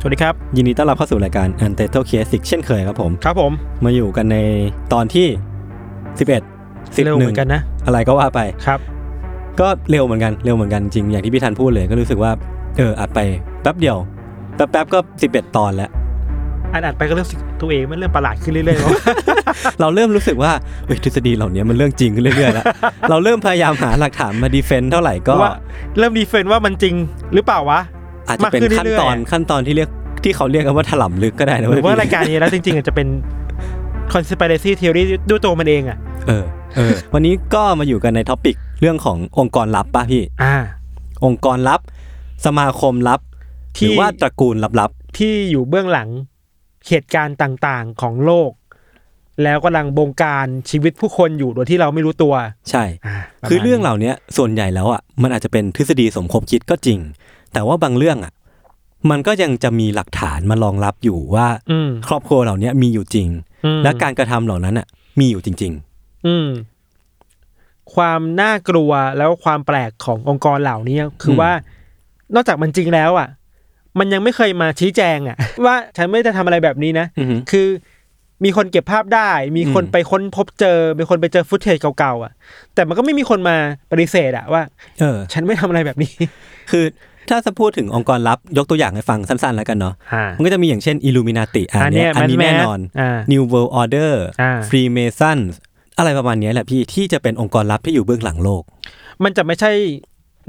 สวัสดีครับ ยินดีต้อนรับเข้าสู่รายการ Untitled Case อีกเช่นเคยครับผม ครับผม มาอยู่กันในตอนที่11เร็วเหมือนกันนะ อะไรก็ว่าไปครับ ก็เร็วเหมือนกันเร็วเหมือนกันจริงอย่างที่พี่ธันพูดเลยก็รู้สึกว่าเอออัดไปแป๊บเดียวแป๊บๆก็ 11 ตอนแล้วอันอัดไปก็เรื่องตัวเองมันเรื่องประหลาดขึ้นเรื่อยๆเนอะเราเริ่มรู้สึกว่าเฮ้ยทฤษฎีเหล่านี้มันเรื่องจริงขึ้นเรื่อยๆแล้วเราเริ่มพยายามหาหลักฐานมาดีเฟนต์เท่าไหร่ก็ว่าเริ่มดีเฟนต์ว่ามันจริงหรือเปล่าวะ อาจจะเป็นมากขึ้นขั้นเรื่อยๆตอนขั้นตอนที่เรียกที่เขาเรียกกันว่าถล่ำลึกก็ได้นะหรือว่าพี่รายการนี้แล้วจริงๆอาจจะเป็น conspiracy theory ด้วยตัวมันเองอะเออเออ วันนี้ก็มาอยู่กันใน topic เรื่องขององค์กรลับป่ะพี่ อ่า องค์กรลับ สมาคมลับที่หรือว่าตระกูลลับที่อยู่เบื้องหลังเหตุการณ์ต่างๆของโลก แล้วกำลังบงการชีวิตผู้คนอยู่โดยที่เราไม่รู้ตัวๆใช่อ่าประมาณคือเรื่องเหล่านี้ส่วนใหญ่แล้วอะมันอาจจะเป็นทฤษฎีสมคบคิดก็จริง แต่ว่าบางเรื่องอะ มันก็ยังจะมีหลักฐานมารองรับอยู่ว่าอืมครอบครัวเหล่านี้มีอยู่จริงอืมและการกระทำเหล่านั้นอะ มีอยู่จริงอืมความน่ากลัวแล้วความแปลกขององค์กรเหล่านี้คืออมว่า นอกจากมันจริงแล้วอะ มันยังไม่เคยมาชี้แจงอะ ว่าฉันไม่ได้ทำอะไรแบบนี้นะๆอือหือคือมีคนเก็บภาพได้ มีคนอืมไปค้นพบเจอ มีคนไปเจอฟุตเทจเก่าๆอะ แต่มันก็ไม่มีคนมาปฏิเสธอะว่า เออ ฉันไม่ทำอะไรแบบนี้ คือ ถ้าจะพูดถึงองค์กรลับยกตัวอย่างให้ฟังสั้นๆแล้วกันเนาะอ่ามันก็จะมีอย่างเช่น Illuminati อัอันนเนี้เนี้ยยอันนี้ Man-Mad แน่นอนอ่า New World Order อ่า Freemasons อะไรประมาณเนี้ยแหละพี่ที่จะเป็นองค์กรลับที่อยู่เบื้องหลังโลก มันจะไม่ใช่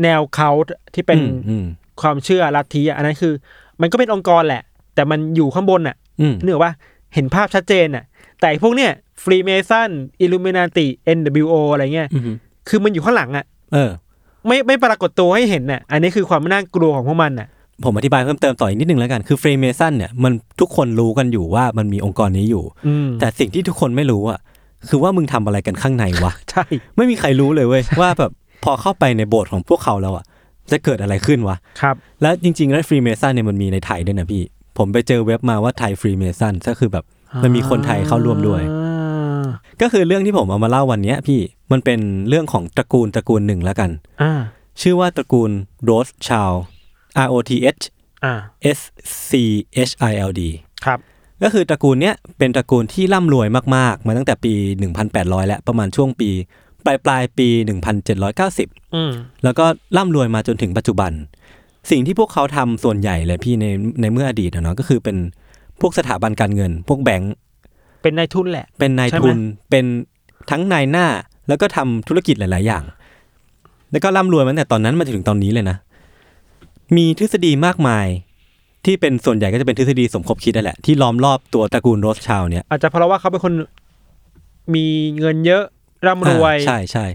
แนวเขาที่เป็นอืมอืมความเชื่อลัทธิอะอันนั้นคือ มันก็เป็นองค์กรแหละ แต่มันอยู่ข้างบนอะอืมนึกออกว่าเห็นภาพชัดเจนอะ แต่ไอ้พวกเนี้ย Freemason Illuminati NWO อะไรเงี้ยอือหือคือมันอยู่ข้างหลังอะเออ ไม่ไม่ปรากฏตัวให้เห็นน่ะอันนี้คือความน่ากลัวของพวกมันน่ะผมอธิบายเพิ่มเติมต่ออีกนิดนึงแล้วกันคือ Freemason เนี่ยมันทุกคนรู้กันอยู่ว่ามันมีองค์กรนี้อยู่อืมแต่สิ่งที่ทุกคนไม่รู้อะคือว่ามึงทำอะไรกันข้างในวะใช่ไม่มีใครรู้เลยเว้ยว่าแบบพอเข้าไปในโบสถ์ของพวกเขาแล้วอะจะเกิดอะไรขึ้นวะครับแล้วจริงๆแล้ว Freemason เนี่ยมันมีในไทยด้วยนะพี่ ผมไปเจอเว็บมาว่าไทยฟรีเมซันก็คือแบบมันมีคนไทยเข้าร่วมด้วยอ่า ก็คือเรื่องที่ผมเอามาเล่าวันเนี้ยพี่มันเป็นเรื่องของตระกูลตระกูลหนึ่งแล้วกันอ่าชื่อว่าตระกูลโรสชาว R O T H อ่า S C H I L D ครับก็คือตระกูลเนี้ยเป็นตระกูลที่ร่ำรวยมาก ๆ มาตั้งแต่ปี 1,800 และประมาณช่วงปี ปลายปลายๆปี 1790อืมแล้วก็ร่ำรวยมาจนถึงปัจจุบัน สิ่งที่พวกเขาทำส่วนใหญ่เลยพี่ในในเมื่ออดีตอะเนาะก็คือเป็นพวกสถาบันการเงิน พวกแบงก์ เป็นนายทุนแหละ เป็นนายใช่ไหมทุนเป็นทั้งนายหน้าแล้วก็ทำธุรกิจหลาย ๆ อย่าง แล้วก็ร่ำรวยมาตั้งแต่ตอนนั้นมาจนถึงตอนนี้เลยนะ มีทฤษฎีมากมาย ที่เป็นส่วนใหญ่ก็จะเป็นทฤษฎีสมคบคิดนั่นแหละที่ล้อมรอบตัวตระกูลโรสชาวเนี่ยอาจจะเพราะว่าเขาเป็นคนมีเงินเยอะร่ำรวยอ่าใช่ใช่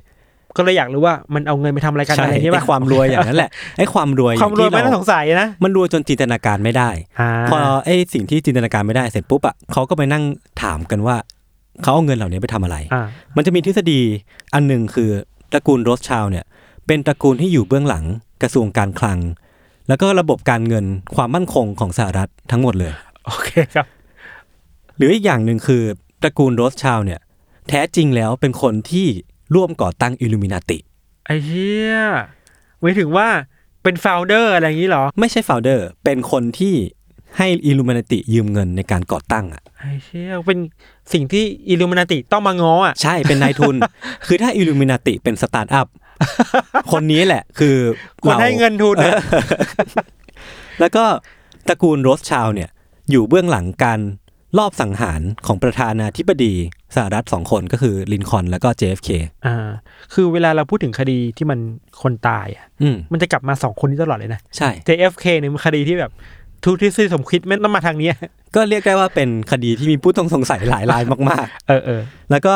ก็เลยอยากรู้ว่ามันเอาเงินไปทำอะไรกันใช่อะไรอย่างเงี้ยไอ้ป่ะความรวยอย่างนั้นแหละไอ้ความรวยความรวยที่ไม่น่าเสงสัยนะมันรวยจนจินตนาการไม่ได้อ่าพอไอ้สิ่งที่จินตนาการไม่ได้เสร็จปุ๊บอะเขาก็ไปนั่งถามกันว่าเขาเอาเงินเหล่านี้ไปทำอะไรอ่ามันจะมีทฤษฎีอันหนึ่งคือตระกูลโรสชาวเนี่ยเป็นตระกูลที่อยู่เบื้องหลังกระทรวงการคลัง แล้วก็ระบบการเงินความมั่นคงของสหรัฐทั้งหมดเลยโอเคครับ หรืออีกอย่างหนึ่งคือตระกูล Rothschild เนี่ย แท้จริงแล้วเป็นคนที่ ร่วมก่อตั้งอิลูมินาติไอ้เชี่ยหมายถึงว่าเป็น founder อะไรอย่างนี้เหรอ ไม่ใช่ founder เป็นคนที่ให้อิลูมินาติยืมเงินในการก่อตั้งอะไอ้เชี่ยเป็นสิ่งที่อิลูมินาติต้องมาง้ออะ ใช่เป็นนายทุน คือถ้าอิลูมินาติเป็นสตาร์ทอัพ คนนี้แหละ คือคนราให้เงินทุนอะแล้วก็ตระกูลโรสชาวเนี่ย อยู่เบื้องหลังการ ลอบสังหารของประธานาธิบดีสหรัฐสองคนก็คือลินคอล์นแล้วก็ JFK อ่า คือเวลาเราพูดถึงคดีที่มันคนตายอะอืมมันจะกลับมาสองคนนี้ตลอดเลยนะ ใช่ JFK เนี่ยมันคดีที่แบบทุกทฤษฎีสมคิดไม่ต้องมาทางเนี้ย ก็เรียกได้ว่าเป็นคดีที่มีผู้ต้องสงสัยหลายรายมากเออเออๆแล้วก็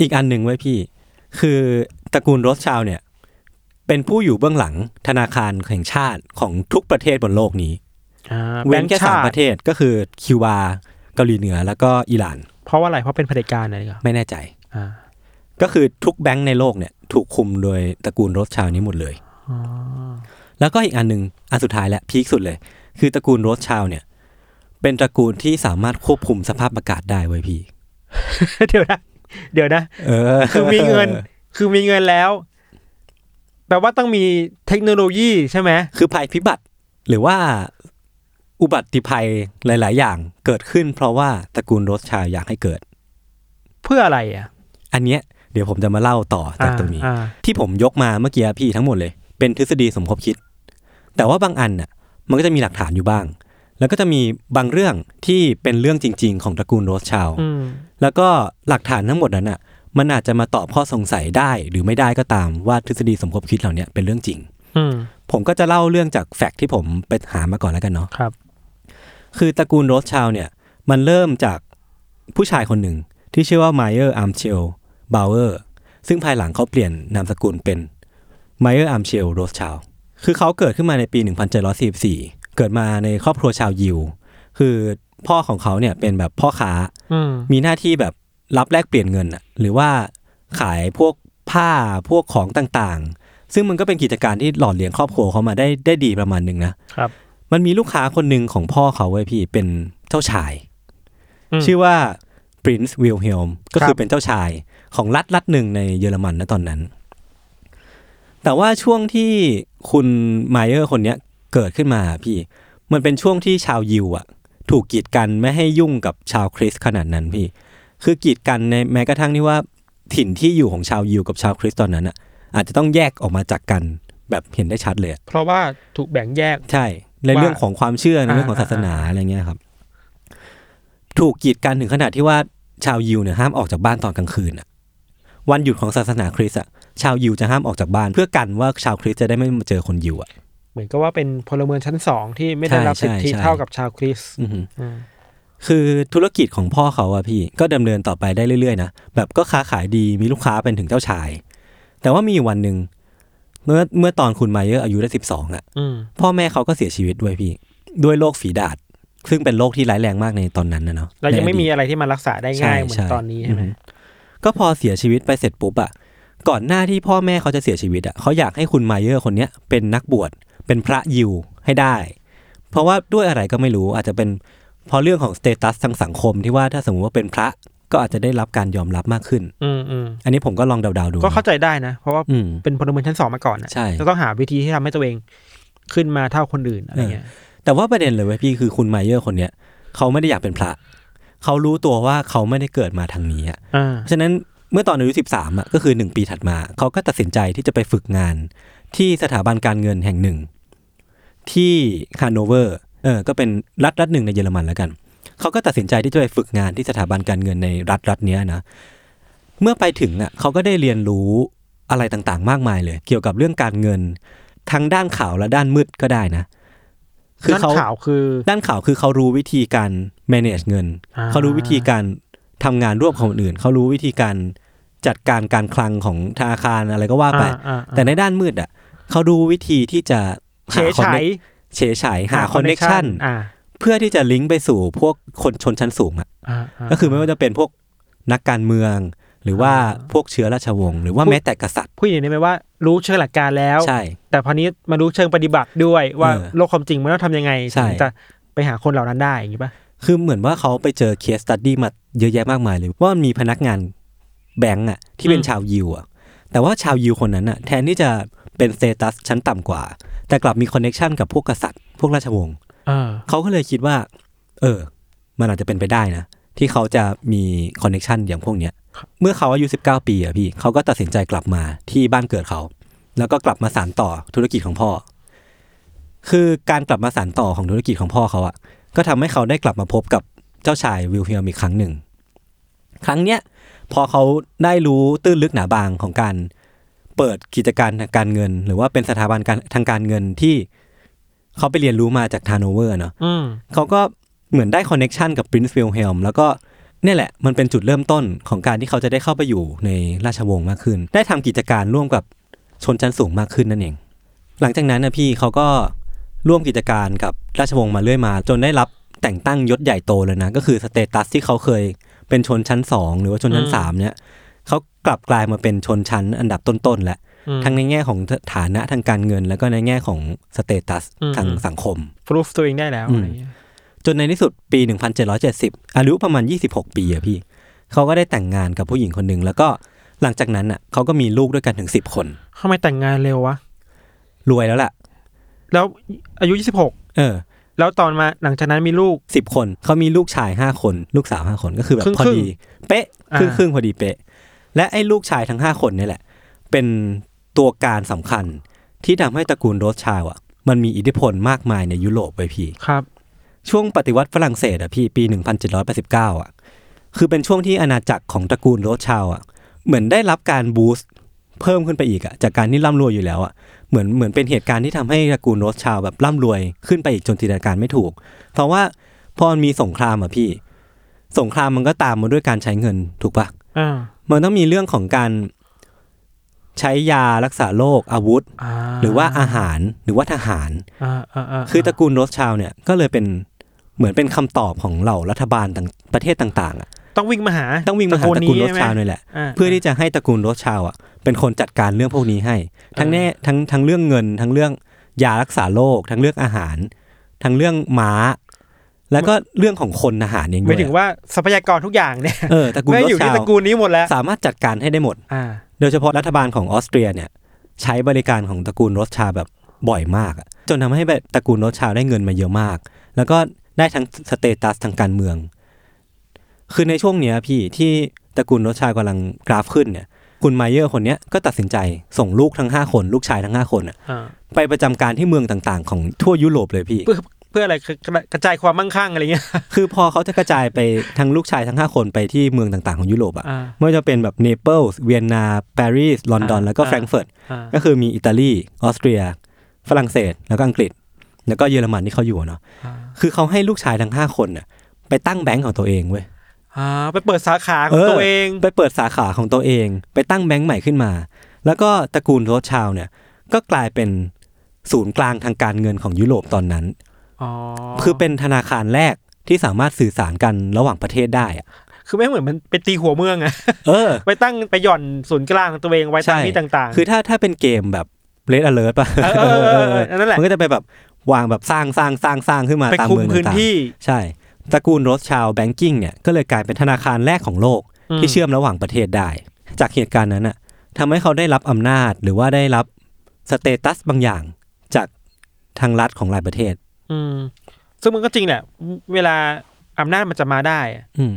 อีกอันหนึ่งไว้ยพี่ คือตระกูลโรสชาวเนี่ย เป็นผู้อยู่เบื้องหลังธนาคารแห่งชาติของทุกประเทศบนโลกนี้อ่าเว้นแค่แบงค์ชาติสามประเทศก็คือคิวบา เกาหลีเหนือแล้วก็อิหร่าน เพราะว่าอะไรเพราะเป็นเผด็จการอะไรก็ไม่แน่ใจอ่าก็คือทุกแบงก์ในโลกเนี่ยถูกคุมโดยตระกูล Rothschild นี้หมดเลยอ๋อแล้วก็อีกอันหนึ่งอันสุดท้ายและ peak สุดเลย คือตระกูล Rothschild เนี่ย เป็นตระกูลที่สามารถควบคุมสภาพอากาศได้เว้ยพี่ เดี๋ยวนะเดี๋ยวนะเออ คือมีเงิน คือมีเงินแล้ว แปลว่าต้องมีเทคโนโลยีใช่ไหมคือภัยพิบัติ หรือว่า อุบัติภัยหลาย ๆ อย่างเกิดขึ้น เพราะว่าตระกูลโรสชาวอยากให้เกิด เพื่ออะไรอะ อันเนี้ยเดี๋ยวผมจะมาเล่าต่อจากตรงนี้อ่าที่ผมยกมาเมื่อกี้พี่ทั้งหมดเลย เป็นทฤษฎีสมคบคิด แต่ว่าบางอันน่ะ มันก็จะมีหลักฐานอยู่บ้าง แล้วก็จะมีบางเรื่องที่เป็นเรื่องจริง ๆ ของตระกูล Rothschild อืมแล้วก็หลักฐานทั้งหมดนั้นน่ะ มันอาจจะมาตอบข้อสงสัยได้หรือไม่ได้ก็ตามว่าทฤษฎีสมคบคิดเหล่าเนี้ยเป็นเรื่องจริงอืมผมก็จะเล่าเรื่องจาก fact ที่ผมไปหามาก่อนแล้วกันเนาะ ครับคือตระกูล Rothschild เนี่ยมันเริ่มจากผู้ชายคนหนึ่งที่ชื่อว่า Mayer Amschel Bauer ซึ่งภายหลังเขาเปลี่ยนนามสกุลเป็น Mayer Amschel Rothschildคือเขาเกิดขึ้นมาในปี 1744 เกิดมาในครอบครัวชาวยิว คือพ่อของเขาเนี่ยเป็นแบบพ่อค้าอืมมีหน้าที่แบบรับแลกเปลี่ยนเงินอะหรือว่าขายพวกผ้าพวกของต่างๆ ซึ่งมันก็เป็นกิจการที่หล่อเลี้ยงครอบครัวเขามาได้ได้ดีประมาณหนึ่งนะครับ มันมีลูกค้าคนหนึ่งของพ่อเขาไว้ยพี่เป็นเจ้าชายอืมชื่อว่า Prince Wilhelm ก็ครัคือบเป็นเจ้าชายของรัฐรัฐหนึ่งในเยอรมันนะตอนนั้น แต่ว่าช่วงที่คุณไมเออร์คนเนี้ยเกิดขึ้นมาพี่ มันเป็นช่วงที่ชาวยิวอะถูกกีดกันไม่ให้ยุ่งกับชาวคริสต์ขนาดนั้นพี่ คือกีดกันในแม้กระทั่งที่ว่าถิ่นที่อยู่ของชาวยิวกับชาวคริสต์ตอนนั้นอะอาจจะต้องแยกออกมาจากกันแบบเห็นได้ชัดเลยอะเพราะว่าถูกแบ่งแยกใช่ ในว่าเรื่องของความเชื่อในเรื่องของอ่าศาสนาอะไรเงี้ยครับ ถูกกีดกันถึงขนาดที่ว่าชาวยิวเนี่ยห้ามออกจากบ้านตอนกลางคืนอะวันหยุดของศาสนาคริสต์อะชาวยิวจะห้ามออกจากบ้านเพื่อกันว่าชาวคริสต์จะได้ไม่มาเจอคนยิวอะเหมือนกับว่าเป็นพลเมืองชั้นสองที่ไม่ได้ใช่รับสิทธิใช่เท่ากับชาวคริสต์อือหืออืมคือธุรกิจของพ่อเขาอะพี่ก็ดำเนินต่อไปได้เรื่อยๆนะแบบก็ค้าขายดีมีลูกค้าเป็นถึงเจ้าชาย แต่ว่ามีอยู่วันหนึ่ง เมื่อเมื่อตอนคุณ Mayer อายุได้สิบสองอะอืมพ่อแม่เขาก็เสียชีวิตด้วยพี่ ด้วยโรคฝีดาษซึ่งเป็นโรคที่ร้ายแรงมากในตอนนั้นนะเนาะเรายังไม่ในอดีตมีอะไรที่มันรักษาได้ง่ายเหมือนตอนนี้ใช่ไหมอือก็พอเสียชีวิตไปเสร็จปุ๊บอะก่อนหน้าที่พ่อแม่เขาจะเสียชีวิตอะเขาอยากให้คุณ Mayer คนเนี้ยเป็นนักบวชเป็นพระยิวให้ได้ เพราะว่าด้วยอะไรก็ไม่รู้อาจจะเป็นเพราะเรื่องของ status ทางสังคมที่ว่าถ้าสมมติว่าเป็นพระ ก็อาจจะได้รับการยอมรับมากขึ้น อืมอืมอันนี้ผมก็ลองเดาๆดู ก็เข้าใจได้นะ เพราะว่าอืม เป็นพลเมืองชั้นสองมาก่อนนะใช่ จะต้องหาวิธีที่ทำให้ตัวเองขึ้นมาเท่าคนอื่นอะไรเงี้ย แต่ว่าประเด็นเลยเว้ยพี่คือคุณ Mayer คนเนี้ยเขาไม่ได้อยากเป็นพระ เขารู้ตัวว่าเขาไม่ได้เกิดมาทางนี้อะอ่า ฉะนั้นเมื่อตอนอายุสิบสามอะก็คือหนึ่งปีถัดมา เขาก็ตัดสินใจที่จะไปฝึกงาน ที่สถาบันการเงินแห่งหนึ่ง ที่ฮานโนเวอร์เออก็เป็นรัฐรัฐหนึ่งในเยอรมันแล้วกัน เขาก็ตัดสินใจที่จะไปฝึกงานที่สถาบันการเงินในรัฐรัฐเนี้ยนะ เมื่อไปถึงอะเขาก็ได้เรียนรู้อะไรต่างๆ มากมายเลย เกี่ยวกับเรื่องการเงิน ทั้งด้านขาวและด้านมืดก็ได้นะด้านข่าวคือ ด้านข่าวคือเขารู้วิธีการ manage เงินอ่าเขารู้วิธีการทำงานร่วมกับคนอื่น เขารู้วิธีการจัดการการคลังของธนาคารอะไรก็ว่าไปอ่าอ่าอ่าแต่ในด้านมืดอะเขารู้วิธีที่จะเฉหายคอนฉาเนยเฉยฉายหาคอนเน็ชันอ่า เพื่อที่จะลิงก์ไปสู่พวกคนชนชั้นสูงอะอ่าาก็คือไม่ว่าจะเป็นพวกนักการเมือง หรือว่าอ่าพวกเชื้อราชวงศ์หรือว่าแม้แต่กษัตริย์ผู้หญิงนี่ไหมว่ารู้เชิงหลักการแล้วใช่ แต่พอนี้มารู้เชิงปฏิบัติด้วยว่าเออโลกความจริงมันต้องทำยังไงใช่ถึงจะไปหาคนเหล่านั้นได้อย่างนี้ป่ะคือเหมือนว่าเขาไปเจอ case study มาเยอะแยะมากมายเลยว่ามันมีพนักงานแบงก์อะที่เป็นอืมชาวยิวอะแต่ว่าชาวยิวคนนั้นอะแทนที่จะเป็น status ชั้นต่ำกว่า แต่กลับมี connection กับพวกกษัตริย์ พวกราชวงศ์ เออเขาก็เลยคิดว่า เออ มันอาจจะเป็นไปได้นะ ที่เขาจะมี connection อย่างพวกเนี้ย เมื่อเขาอายุ19 ปีอะพี่ เขาก็ตัดสินใจกลับมาที่บ้านเกิดเขา แล้วก็กลับมาสานต่อธุรกิจของพ่อ คือการกลับมาสานต่อของธุรกิจของพ่อเขาอะก็ทำให้เขาได้กลับมาพบกับเจ้าชายวิลเฮียมอีกครั้งหนึ่ง ครั้งเนี้ยพอเขาได้รู้ตื้นลึกหนาบางของการเปิดกิจการทางการเงิน หรือว่าเป็นสถาบันการทางการเงินที่ เขาไปเรียนรู้มาจากทานโนเวอร์เนาะอืมเขาก็เหมือนได้ connection กับ Prince Wilhelm แล้วก็เนี่ยแหละมันเป็นจุดเริ่มต้นของการที่เขาจะได้เข้าไปอยู่ในราชวงศ์มากขึ้น ได้ทำกิจการร่วมกับชนชั้นสูงมากขึ้นนั่นเอง หลังจากนั้นนะพี่เขาก็ร่วมกิจการกับราชวงศ์มาเรื่อยมา จนได้รับแต่งตั้งยศใหญ่โตเลยนะ ก็คือ status ที่เขาเคยเป็นชนชั้นสองหรือว่าชนชั้นอืมสามเนี่ยเขากลับกลายมาเป็นชนชั้นอันดับต้นๆแล้วอืม ทั้งในแง่ของฐานะทางการเงิน แล้วก็ในแง่ของสเตตัสอืมทางสังคมพรูฟตัวเองได้แล้วอืมอะไรอย่างเงี้ยจนในที่สุดปี 1770 อายุประมาณ 26 ปีอะพี่ เขาก็ได้แต่งงานกับผู้หญิงคนหนึ่งแล้วก็หลังจากนั้นอะเขาก็มีลูกด้วยกันถึง 10 คนทำไมแต่งงานเร็ววะ รวยแล้วล่ะ แล้วอายุยี่สิบหกเออ แล้วตอนมาหลังจากนั้นมีลูกสิบคน เขามีลูกชาย 5 คน ลูกสาว 5 คนก็คือแบบครึ่งพอดี เป๊ะอ่าครึ่งครึ่งพอดีเป๊ะ และไอ้ลูกชายทั้ง 5 คนนี่แหละ เป็น ตัวการสำคัญที่ทำให้ตระกูลโรสชาลด์อะมันมีอิทธิพลมากมายในยุโรปไปพี่ครับ ช่วงปฏิวัติฝรั่งเศสอะพี่ปี 1789อะคือเป็นช่วงที่อาณาจักรของตระกูลโรสชาลด์อะเหมือนได้รับการบูสต์เพิ่มขึ้นไปอีกอะจากการที่ร่ำรวยอยู่แล้วอะเหมือนเหมือนเป็นเหตุการณ์ที่ทำให้ตระกูลโรสชาลด์แบบร่ำรวยขึ้นไปอีกจนจินตนาการไม่ถูก เพราะว่าพอมันมีสงครามอะพี่ สงครามมันก็ตามมาด้วยการใช้เงินถูกปะอ่ามันต้องมีเรื่องของการ ใช้ยารักษาโรคอาวุธอ่าหรือว่าอาหารหรือว่าทหารอ่าอ่าาคือตระกูลโรสชาลด์เนี่ยก็เลยเป็นเหมือนเป็นคำตอบของเหล่ารัฐบาลต่างประเทศต่างๆอะต้องวิ่งมาหาต้องวิ่งมาหาตระกูลโรสชาลด์ใช่ไหมนี่แหละาเพื่อที่จะให้ตระกูลโรสชาลด์อะเป็นคนจัดการเรื่องพวกนี้ให้ ทั้งแน่ทั้งทั้งเรื่องเงิน ทั้งเรื่องยารักษาโรคทั้งเรื่องอาหาร ทั้งเรื่องม้า แล้วก็เรื่องของคนอาหารเองหด้มาวยยถึงว่าทรัพยากรทุกอย่างเนี่ยเออตระกูลไม่โรอสยู่ชาที่ลตระกูลนี้หมดแล้ว สามารถจัดการให้ได้หมดอ่า โดยเฉพาะรัฐบาลของออสเตรียเนี่ยใช้บริการของตระกูลโรสชาลด์แบบบ่อยมากอะจนทำให้แบบตระกูลโรสชาลด์ได้เงินมาเยอะมาก แล้วก็ได้ทั้งสเตตัสทางการเมือง คือในช่วงเนี้ยพี่ที่ตระกูลโรสชาลด์กำลังกราฟขึ้นเนี่ย คุณไมเยอร์คนเนี้ยก็ตัดสินใจส่งลูกทั้ง 5 คน ลูกชายทั้ง 5 คนอะอ่าไปประจำการที่เมืองต่างๆ ของทั่วยุโรปเลยพี่ เพื่อเพื่ออะไรคือกระจายความมั่งคั่งอะไรเงี้ยคือพอเขาจะกระจายไปทั้งลูกชายทั้ง 5 คนไปที่เมืองต่างๆของยุโรปอะอ่าไม่ว่าจะเป็นแบบเนเปิลส์เวียนนาปารีสลอนดอนอ่าแล้วก็อ่าแฟรงก์เฟิร์ตอ่าก็คือมีอิตาลีออสเตรีย ฝรั่งเศสแล้วก็อังกฤษ แล้วก็เยอรมันที่เขาอยู่อะเนาะอ่าคือเขาให้ลูกชายทั้งห้าคนน่ะไปตั้งแบงก์ของตัวเองเว้ยอ่าไปเปิดสาขาของตัวเอง ไปเปิดสาขาของตัวเอง ไปตั้งแบงก์ใหม่ขึ้นมา แล้วก็ตระกูลโรสชาลด์เนี่ยก็กลายเป็นศูนย์กลางทางการเงินของยุโรปตอนนั้นอ๋อ คือเป็นธนาคารแรกที่สามารถสื่อสารกันระหว่างประเทศได้อะคือไม่เหมือนมันเป็นตีหัวเมืองอะเออ ไปตั้งไปหย่อนศูนย์กลางของตัวเองไว้ตามที่ต่าง ๆ คือถ้าถ้าเป็นเกมแบบเรดอเลิร์ตป่ะเออเออเออเออนั่นแหละมันก็จะไปแบบวางแบบสร้างสร้างสร้างสร้างขึ้นมาไปตามคุมเมืองพื้นต่างๆที่ใช่ตระกูลโรสชาล banking เนี่ยก็เลยกลายเป็นธนาคารแรกของโลกอืมที่เชื่อมระหว่างประเทศได้ จากเหตุการณ์นั้นน่ะทำให้เขาได้รับอำนาจหรือว่าได้รับสเตตัสบางอย่างจากทางรัฐของหลายประเทศ อืม ซึ่งมันก็จริงแหละ เวลาอำนาจมันจะมาได้อะอืม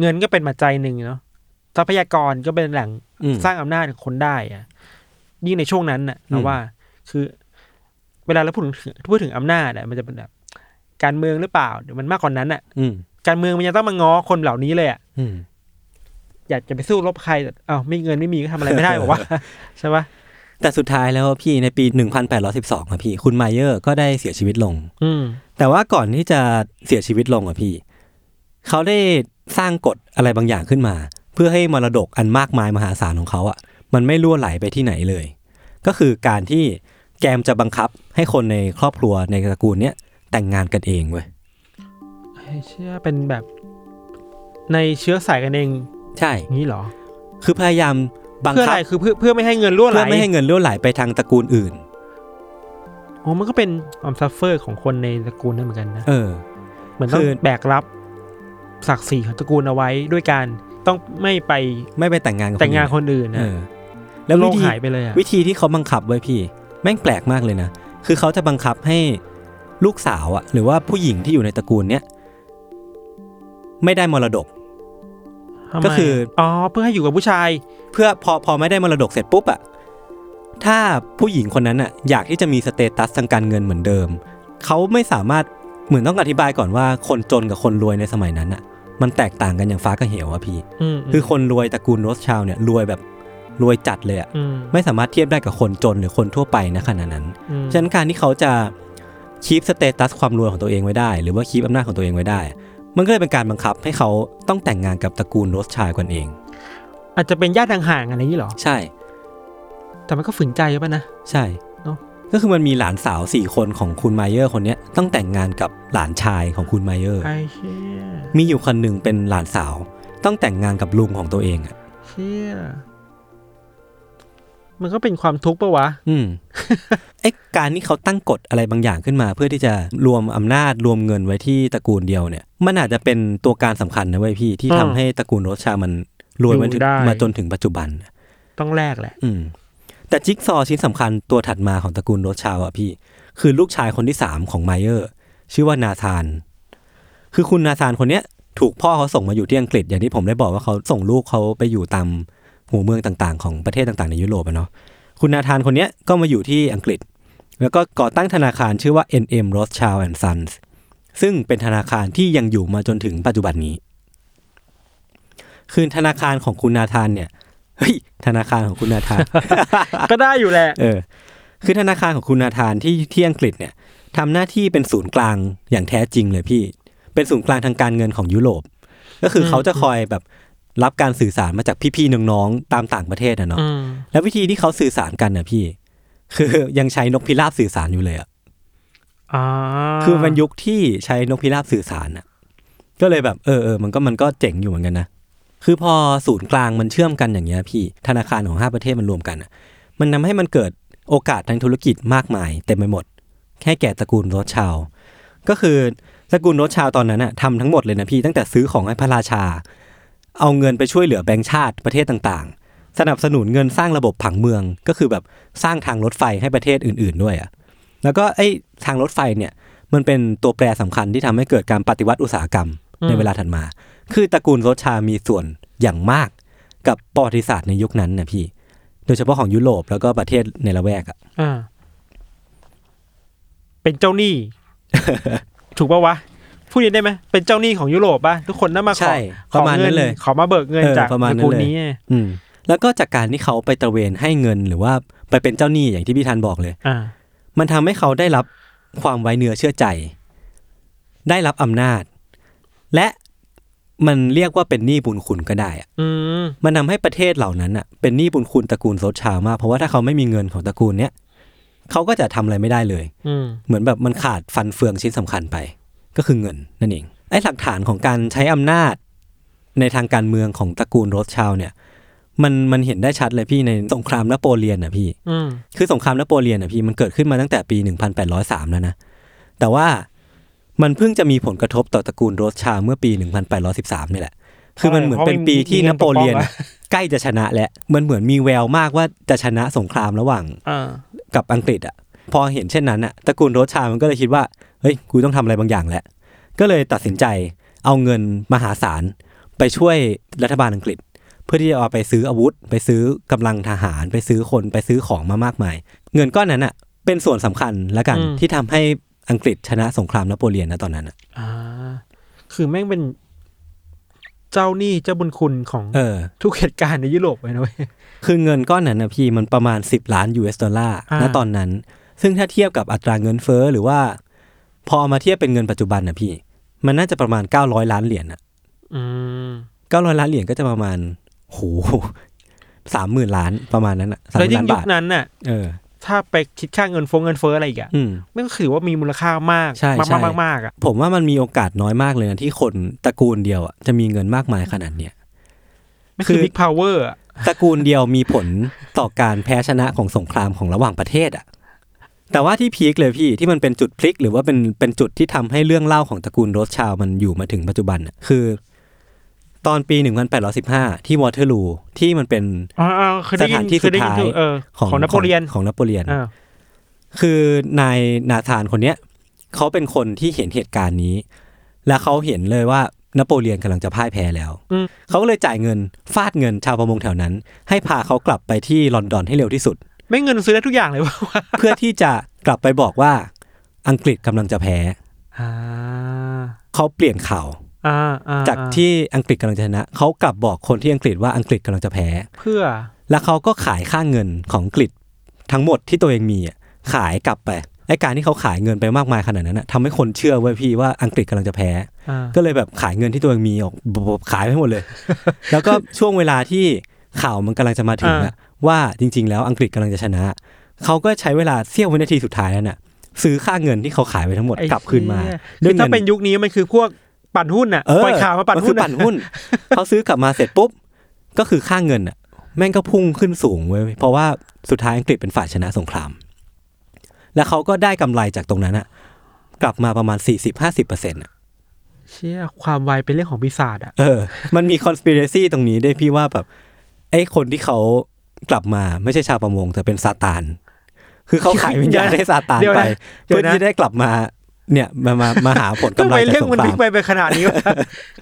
เงินก็เป็นปัจจัยหนึ่งเนาะทรัพยากรก็เป็นแหล่งอืมสร้างอำนาจของคนได้อะยิ่งในช่วงนั้นน่ะอืเรามว่า คือ เวลาเราพูดถึงพูดถึงอำนาจอะมันจะเป็นแบบ การเมืองหรือเปล่าเดี๋ยวมันมากกว่านั้นอะอืมการเมืองมันยังต้องมาง้อคนเหล่านี้เลยอะอืมอยากจะไปสู้รบใครแต่อ้าวไม่เงินไม่มีก็ทำอะไรไม่ได้บอกว่าใช่ปะ แต่สุดท้ายแล้วพี่ในปี 1812อะพี่คุณไมเยอร์ก็ได้เสียชีวิตลง อืมแต่ว่าก่อนที่จะเสียชีวิตลงอะพี่ เขาได้สร้างกฎอะไรบางอย่างขึ้นมา เพื่อให้มรดกอันมากมายมหาศาลของเขาอะมันไม่ล่วไหลไปที่ไหนเลย ก็คือการที่แกมจะบังคับให้คนในครอบครัวในตระกูลเนี้ยแต่งงานกันเองเว้ยเชื่อเป็นแบบในเชื้อสายกันเอง ใช่อย่างนี้เหรอ คือพยายาม บังเพื่อคัอะบไรคือเพื่อเพื่อไม่ให้เงินรั่วไหลเพื่อไม่ให้เงินล่วไหลไปทางตระกูลอื่น อ๋อมันก็เป็นความซัฟเฟอร์ของคนในตระกูลนั่นเหมือนกันนะเออ เหมือนต้องคือ แบกรับศักดิ์ศรีของตระกูลเอาไว้ด้วยการต้องไม่ไปไม่ไปแต่งงานกับแต่งงานคคนนอื่นอื่นนะเออแล้วโลวิกธีหายไปเลยอะวิธีที่เขาบังคับไว้พี่ แม่งแปลกมากเลยนะ คือเขาจะบังคับให้ลูกสาวอะหรือว่าผู้หญิงที่อยู่ในตระกูลเนี้ยไม่ได้มรดก ทำไมก็คืออ๋อเพื่อให้อยู่กับผู้ชาย เพื่อพอพอไม่ได้มรดกเสร็จปุ๊บอะถ้าผู้หญิงคนนั้นอะอยากที่จะมีสเตตัสทางการเงินเหมือนเดิม เขาไม่สามารถเหมือนต้องอธิบายก่อนว่าคนจนกับคนรวยในสมัยนั้นอะมันแตกต่างกันอย่างฟ้ากับเหวอะพี่อืมคือคนรวยตระกูลโรสชาวเนี่ยรวยแบบรวยจัดเลยอะมไม่สามารถเทียบได้กับคนจนหรือคนทั่วไปนะขนาดนั้นอืมฉะนั้นการที่เขาจะ keep status ความรวยของตัวเองไว้ได้ หรือว่า keep อำนาจของตัวเองไว้ได้ มันก็เลยเป็นการบังคับให้เขาต้องแต่งงานกับตระกูลโรสชายกันเอง อาจจะเป็นญาติห่างๆอะไรอย่างนี้เหรอ ใช่ แต่มันก็ฝืนใจป่ะนะ ใช่เนอะก็คือมันมีหลานสาวสี่คนของคุณไมเยอร์คนเนี้ยต้องแต่งงานกับหลานชายของคุณไมเยอร์ไอ้เชี่ยมีอยู่คนหนึ่งเป็นหลานสาว ต้องแต่งงานกับลุงของตัวเองอะเชี่ยมันก็เป็นความทุกข์ปะวะ อืม ไอ้การที่เขาตั้งกฎอะไรบางอย่างขึ้นมา เพื่อที่จะรวมอำนาจรวมเงินไว้ที่ตระกูลเดียวเนี่ย มันอาจจะเป็นตัวการสำคัญนะเว้ยพี่ที่อืมทำให้ตระกูลโรสชามัน รวยมาถึงอยู่ได้มาจนถึงปัจจุบัน ต้องแลกแหละ อืม แต่จิ๊กซอว์ชิ้นสำคัญตัวถัดมาของตระกูลโรสชาวอะพี่ คือลูกชายคนที่สามของไมเยอร์ ชื่อว่านาธาน คือคุณนาธานคนเนี้ย ถูกพ่อเขาส่งมาอยู่ที่อังกฤษ อย่างที่ผมได้บอกว่าเขาส่งลูกเขาไปอยู่ตามหัวเมืองต่างๆ ของประเทศต่างๆ ในยุโรปอะเนาะคุณนาธานคนเนี้ยก็มาอยู่ที่อังกฤษ แล้วก็ก่อตั้งธนาคารชื่อว่า NM Rothschild and Sons ซึ่งเป็นธนาคารที่ยังอยู่มาจนถึงปัจจุบันนี้ คือธนาคารของคุณนาธานเนี่ยเฮ้ยธนาคารของคุณนาธาน ก็ได้อยู่แหละเออ คือธนาคารของคุณนาธานที่ที่อังกฤษเนี่ยทำหน้าที่เป็นศูนย์กลางอย่างแท้จริงเลยพี่ เป็นศูนย์กลางทางการเงินของยุโรป ก็คืออมเขาจะคอยแบบรับการสื่อสารมาจากพี่ๆน้องๆตามต่างประเทศนะเนาะอืมแล้ววิธีที่เขาสื่อสารกันนะพี่ คือยังใช้นกพิราบสื่อสารอยู่เลยอะอ่าคือมันยุคที่ใช้นกพิราบสื่อสารอะก็เลยแบบเออเออมันก็มันก็เจ๋งอยู่เหมือนกันนะ คือพอศูนย์กลางมันเชื่อมกันอย่างเงี้ยพี่ธนาคารของห้าประเทศมันรวมกัน มันทำให้มันเกิดโอกาสทางธุรกิจมากมายเต็มไปหมด แค่แก่ตระกูลโรสชาว ก็คือตระกูลโรสชาวด์ตอนนั้นอะทำทั้งหมดเลยนะพี่ตั้งแต่ซื้อของให้พระราชา เอาเงินไปช่วยเหลือแบงก์ชาติประเทศต่างๆ สนับสนุนเงินสร้างระบบผังเมือง ก็คือแบบสร้างทางรถไฟให้ประเทศอื่น ๆด้วยอะแล้วก็ไอ้ทางรถไฟเนี่ยมันเป็นตัวแปรสำคัญที่ทำให้เกิดการปฏิวัติอุตสาหกรรมในเวลาถัดมา คือตระกูลโรสชามีส่วนอย่างมากกับประวัติศาสตร์ในยุคนั้นนะพี่ โดยเฉพาะของยุโรปแล้วก็ประเทศในละแวกอะอ่า เป็นเจ้าหนี้ ถูกปะวะพูดอย่างนี้ได้ไหมเป็นเจ้าหนี้ของยุโรปป่ะทุกคนน่ามาขอใช่ขประอมาณเงินั้นเลย ขอมาเบิกเงินเออจากประมาณตนั้ระนกูลเลยนี้อืมแล้วก็จากการที่เขาไปตระเวนให้เงินหรือว่าไปเป็นเจ้าหนี้อย่างที่พี่ธันบอกเลยอ่ามันทำให้เขาได้รับความไว้เนื้อเชื่อใจ ได้รับอำนาจ และ มันเรียกว่าเป็นหนี้บุญคุณก็ได้อะอืมมันทำให้ประเทศเหล่านั้นอะเป็นหนี้บุญคุณตระกูลโซชาวมาก เพราะว่าถ้าเขาไม่มีเงินของตระกูลเนี้ยเขาก็จะทำอะไรไม่ได้เลย อืมเหมือนแบบมันขาดฟันเฟืองชิ้นสำคัญไป ก็คือเงินนั่นเองไอ้หลักฐานของการใช้อำนาจ ในทางการเมืองของตระกูลโรสชาวด์เนี่ยมันมันเห็นได้ชัดเลยพี่ในสงครามนโปเลียนอะพี่อืมคือสงครามนโปเลียนอะพี่มันเกิดขึ้นมาตั้งแต่ปี 1803 แล้วนะ แต่ว่า มันเพิ่งจะมีผลกระทบต่อตระกูลโรสชาเมื่อปี 1813 นี่แหละ คือมันเหมือนเป็นปีที่นโปเลียนใกล้จะชนะแล้วมันเหมือนมีแววมากว่าจะชนะสงครามระหว่างอ่ากับอังกฤษอะ พอเห็นเช่นนั้นอะตระกูลโรสชามันก็เลยคิดว่าเฮ้ยกูต้องทำอะไรบางอย่างแหละ ก็เลยตัดสินใจเอาเงินมหาศาลไปช่วยรัฐบาลอังกฤษ เพื่อที่จะเอาไปซื้ออาวุธ ไปซื้อกำลังทหาร ไปซื้อคนไปซื้อของมามากมาย เงินก้อนนั้นอะเป็นส่วนสำคัญแล้วกันอืมที่ทำให้ อังกฤษชนะสงครามนโปเลียนนะตอนนั้นอะอ่าคือแม่งเป็นเจ้าหนี้เจ้าบุญคุณของเออทุกเหตุการณ์ในยุโรปเลยนะเว้ย คือเงินก้อนนั้นนะพี่มันประมาณ 10 ล้าน US ดอลลาร์อ่า ณตอนนั้น ซึ่งถ้าเทียบกับอัตราเงินเฟ้อหรือว่า พอเอามาเทียบเป็นเงินปัจจุบันนะพี่ มันน่าจะประมาณ 900 ล้านเหรียญอะอืม900 ล้านเหรียญก็จะประมาณโหสามหมื่นล้านประมาณนั้นอะสามหแล้วมื่นยิ่ล้างนยุบาคทนั้นน่ะ เออ ถ้าไปคิดค่าเงินฟงเงินเฟ้ออะไรอีกอะอืมไม่ก็ถือว่ามีมูลค่ามากใช่มากใช่มากมากๆอะผมว่ามันมีโอกาสน้อยมากเลยนะที่คนตระกูลเดียวอะจะมีเงินมากมายขนาดเนี้ยไม่คือคือบิ๊กพาวเวอร์อะตระกูลเดียวมีผลต่อการแพ้ชนะของสงครามของระหว่างประเทศอะแต่ว่าที่ peak เลยพี่ที่มันเป็นจุดพลิก หรือว่าเป็นเป็นจุดที่ทำให้เรื่องเล่าของตระกูลโรสชาวด์มันอยู่มาถึงปัจจุบันอะคือ ตอนปี 1815 ที่วอเตอร์ลูที่มันเป็นอ๋ออ๋อคือสได้ยิถานที่คือได้สุดท้ายเออของนโปเลียนของนโปเลียนอ่าคือนายนาธานคนเนี้ยเขาเป็นคนที่เห็นเหตุการณ์นี้ แล้วเขาเห็นเลยว่านโปเลียนกำลังจะพ่ายแพ้แล้วอืมเขาก็เลยจ่ายเงินฟาดเงินชาวประมงแถวนั้น ให้พาเขากลับไปที่ลอนดอนให้เร็วที่สุด ไม่เงินซื้อได้ทุกอย่างเลยว่าเพื่อที่จะกลับไปบอกว่าอังกฤษกำลังจะแพ้อ่าเขาเปลี่ยนข่าวอ่าอ่า จากที่อังกฤษกำลังจะชนะเขากลับบอกคนที่อังกฤษว่าอังกฤษกำลังจะแพ้ เพื่อ แล้วเขาก็ขายค่าเงินของอังกฤษทั้งหมดที่ตัวเองมีอะขายกลับไปไอ้การที่เขาขายเงินไปมากมายขนาดนั้นนะทำให้คนเชื่อเว้ยพี่ว่าอังกฤษกำลังจะแพ้อ่าก็เลยแบบขายเงินที่ตัวเองมีออกบบขายไปหมดเลย แล้วก็ช่วงเวลาที่ข่าวมันกำลังจะมาถึงอะว่าจริง ๆ แล้วอังกฤษกำลังจะชนะเขาก็ใช้เวลาเสี้ยววินาทีสุดท้ายนั้นน่ะซื้อค่าเงินที่เขาขายไปทั้งหมดไอ้กลับคืนมาเหี้ยด้คืวยอเงิถ้าเป็นยุคนี้มันคือพวก ปั่นหุ้นอะเออปล่อยข่าวมาปั่นมัหุ้คืนอปั่นหุ้นเขาซื้อกลับมาเสร็จปุ๊บก็คือค่าเงินอะ แม่งก็พุ่งขึ้นสูงเว้ยเพราะว่าสุดท้ายอังกฤษเป็นฝ่ายชนะสงคราม แล้วเขาก็ได้กำไรจากตรงนั้นอะ กลับมาประมาณ40-50%เปอร์เซ็นต์เชี่ยความไวเป็นเรื่องของปีศาจอะเออมันมี conspiracy ตรงนี้ด้วยพี่ว่าแบบไอ้คนที่เขากลับมาไม่ใช่ชาวประมงแต่เป็นซาตาน คือเขาขายวิญญาณให้ซาตานเดี๋ยวไปนะเดี๋ยวเพื่อนะที่จะได้กลับมา เนี่ยมามามาหาผลทำกำไรไมจากเรื่องสงมันคราพลิมกไปไปขนาดนี้วะ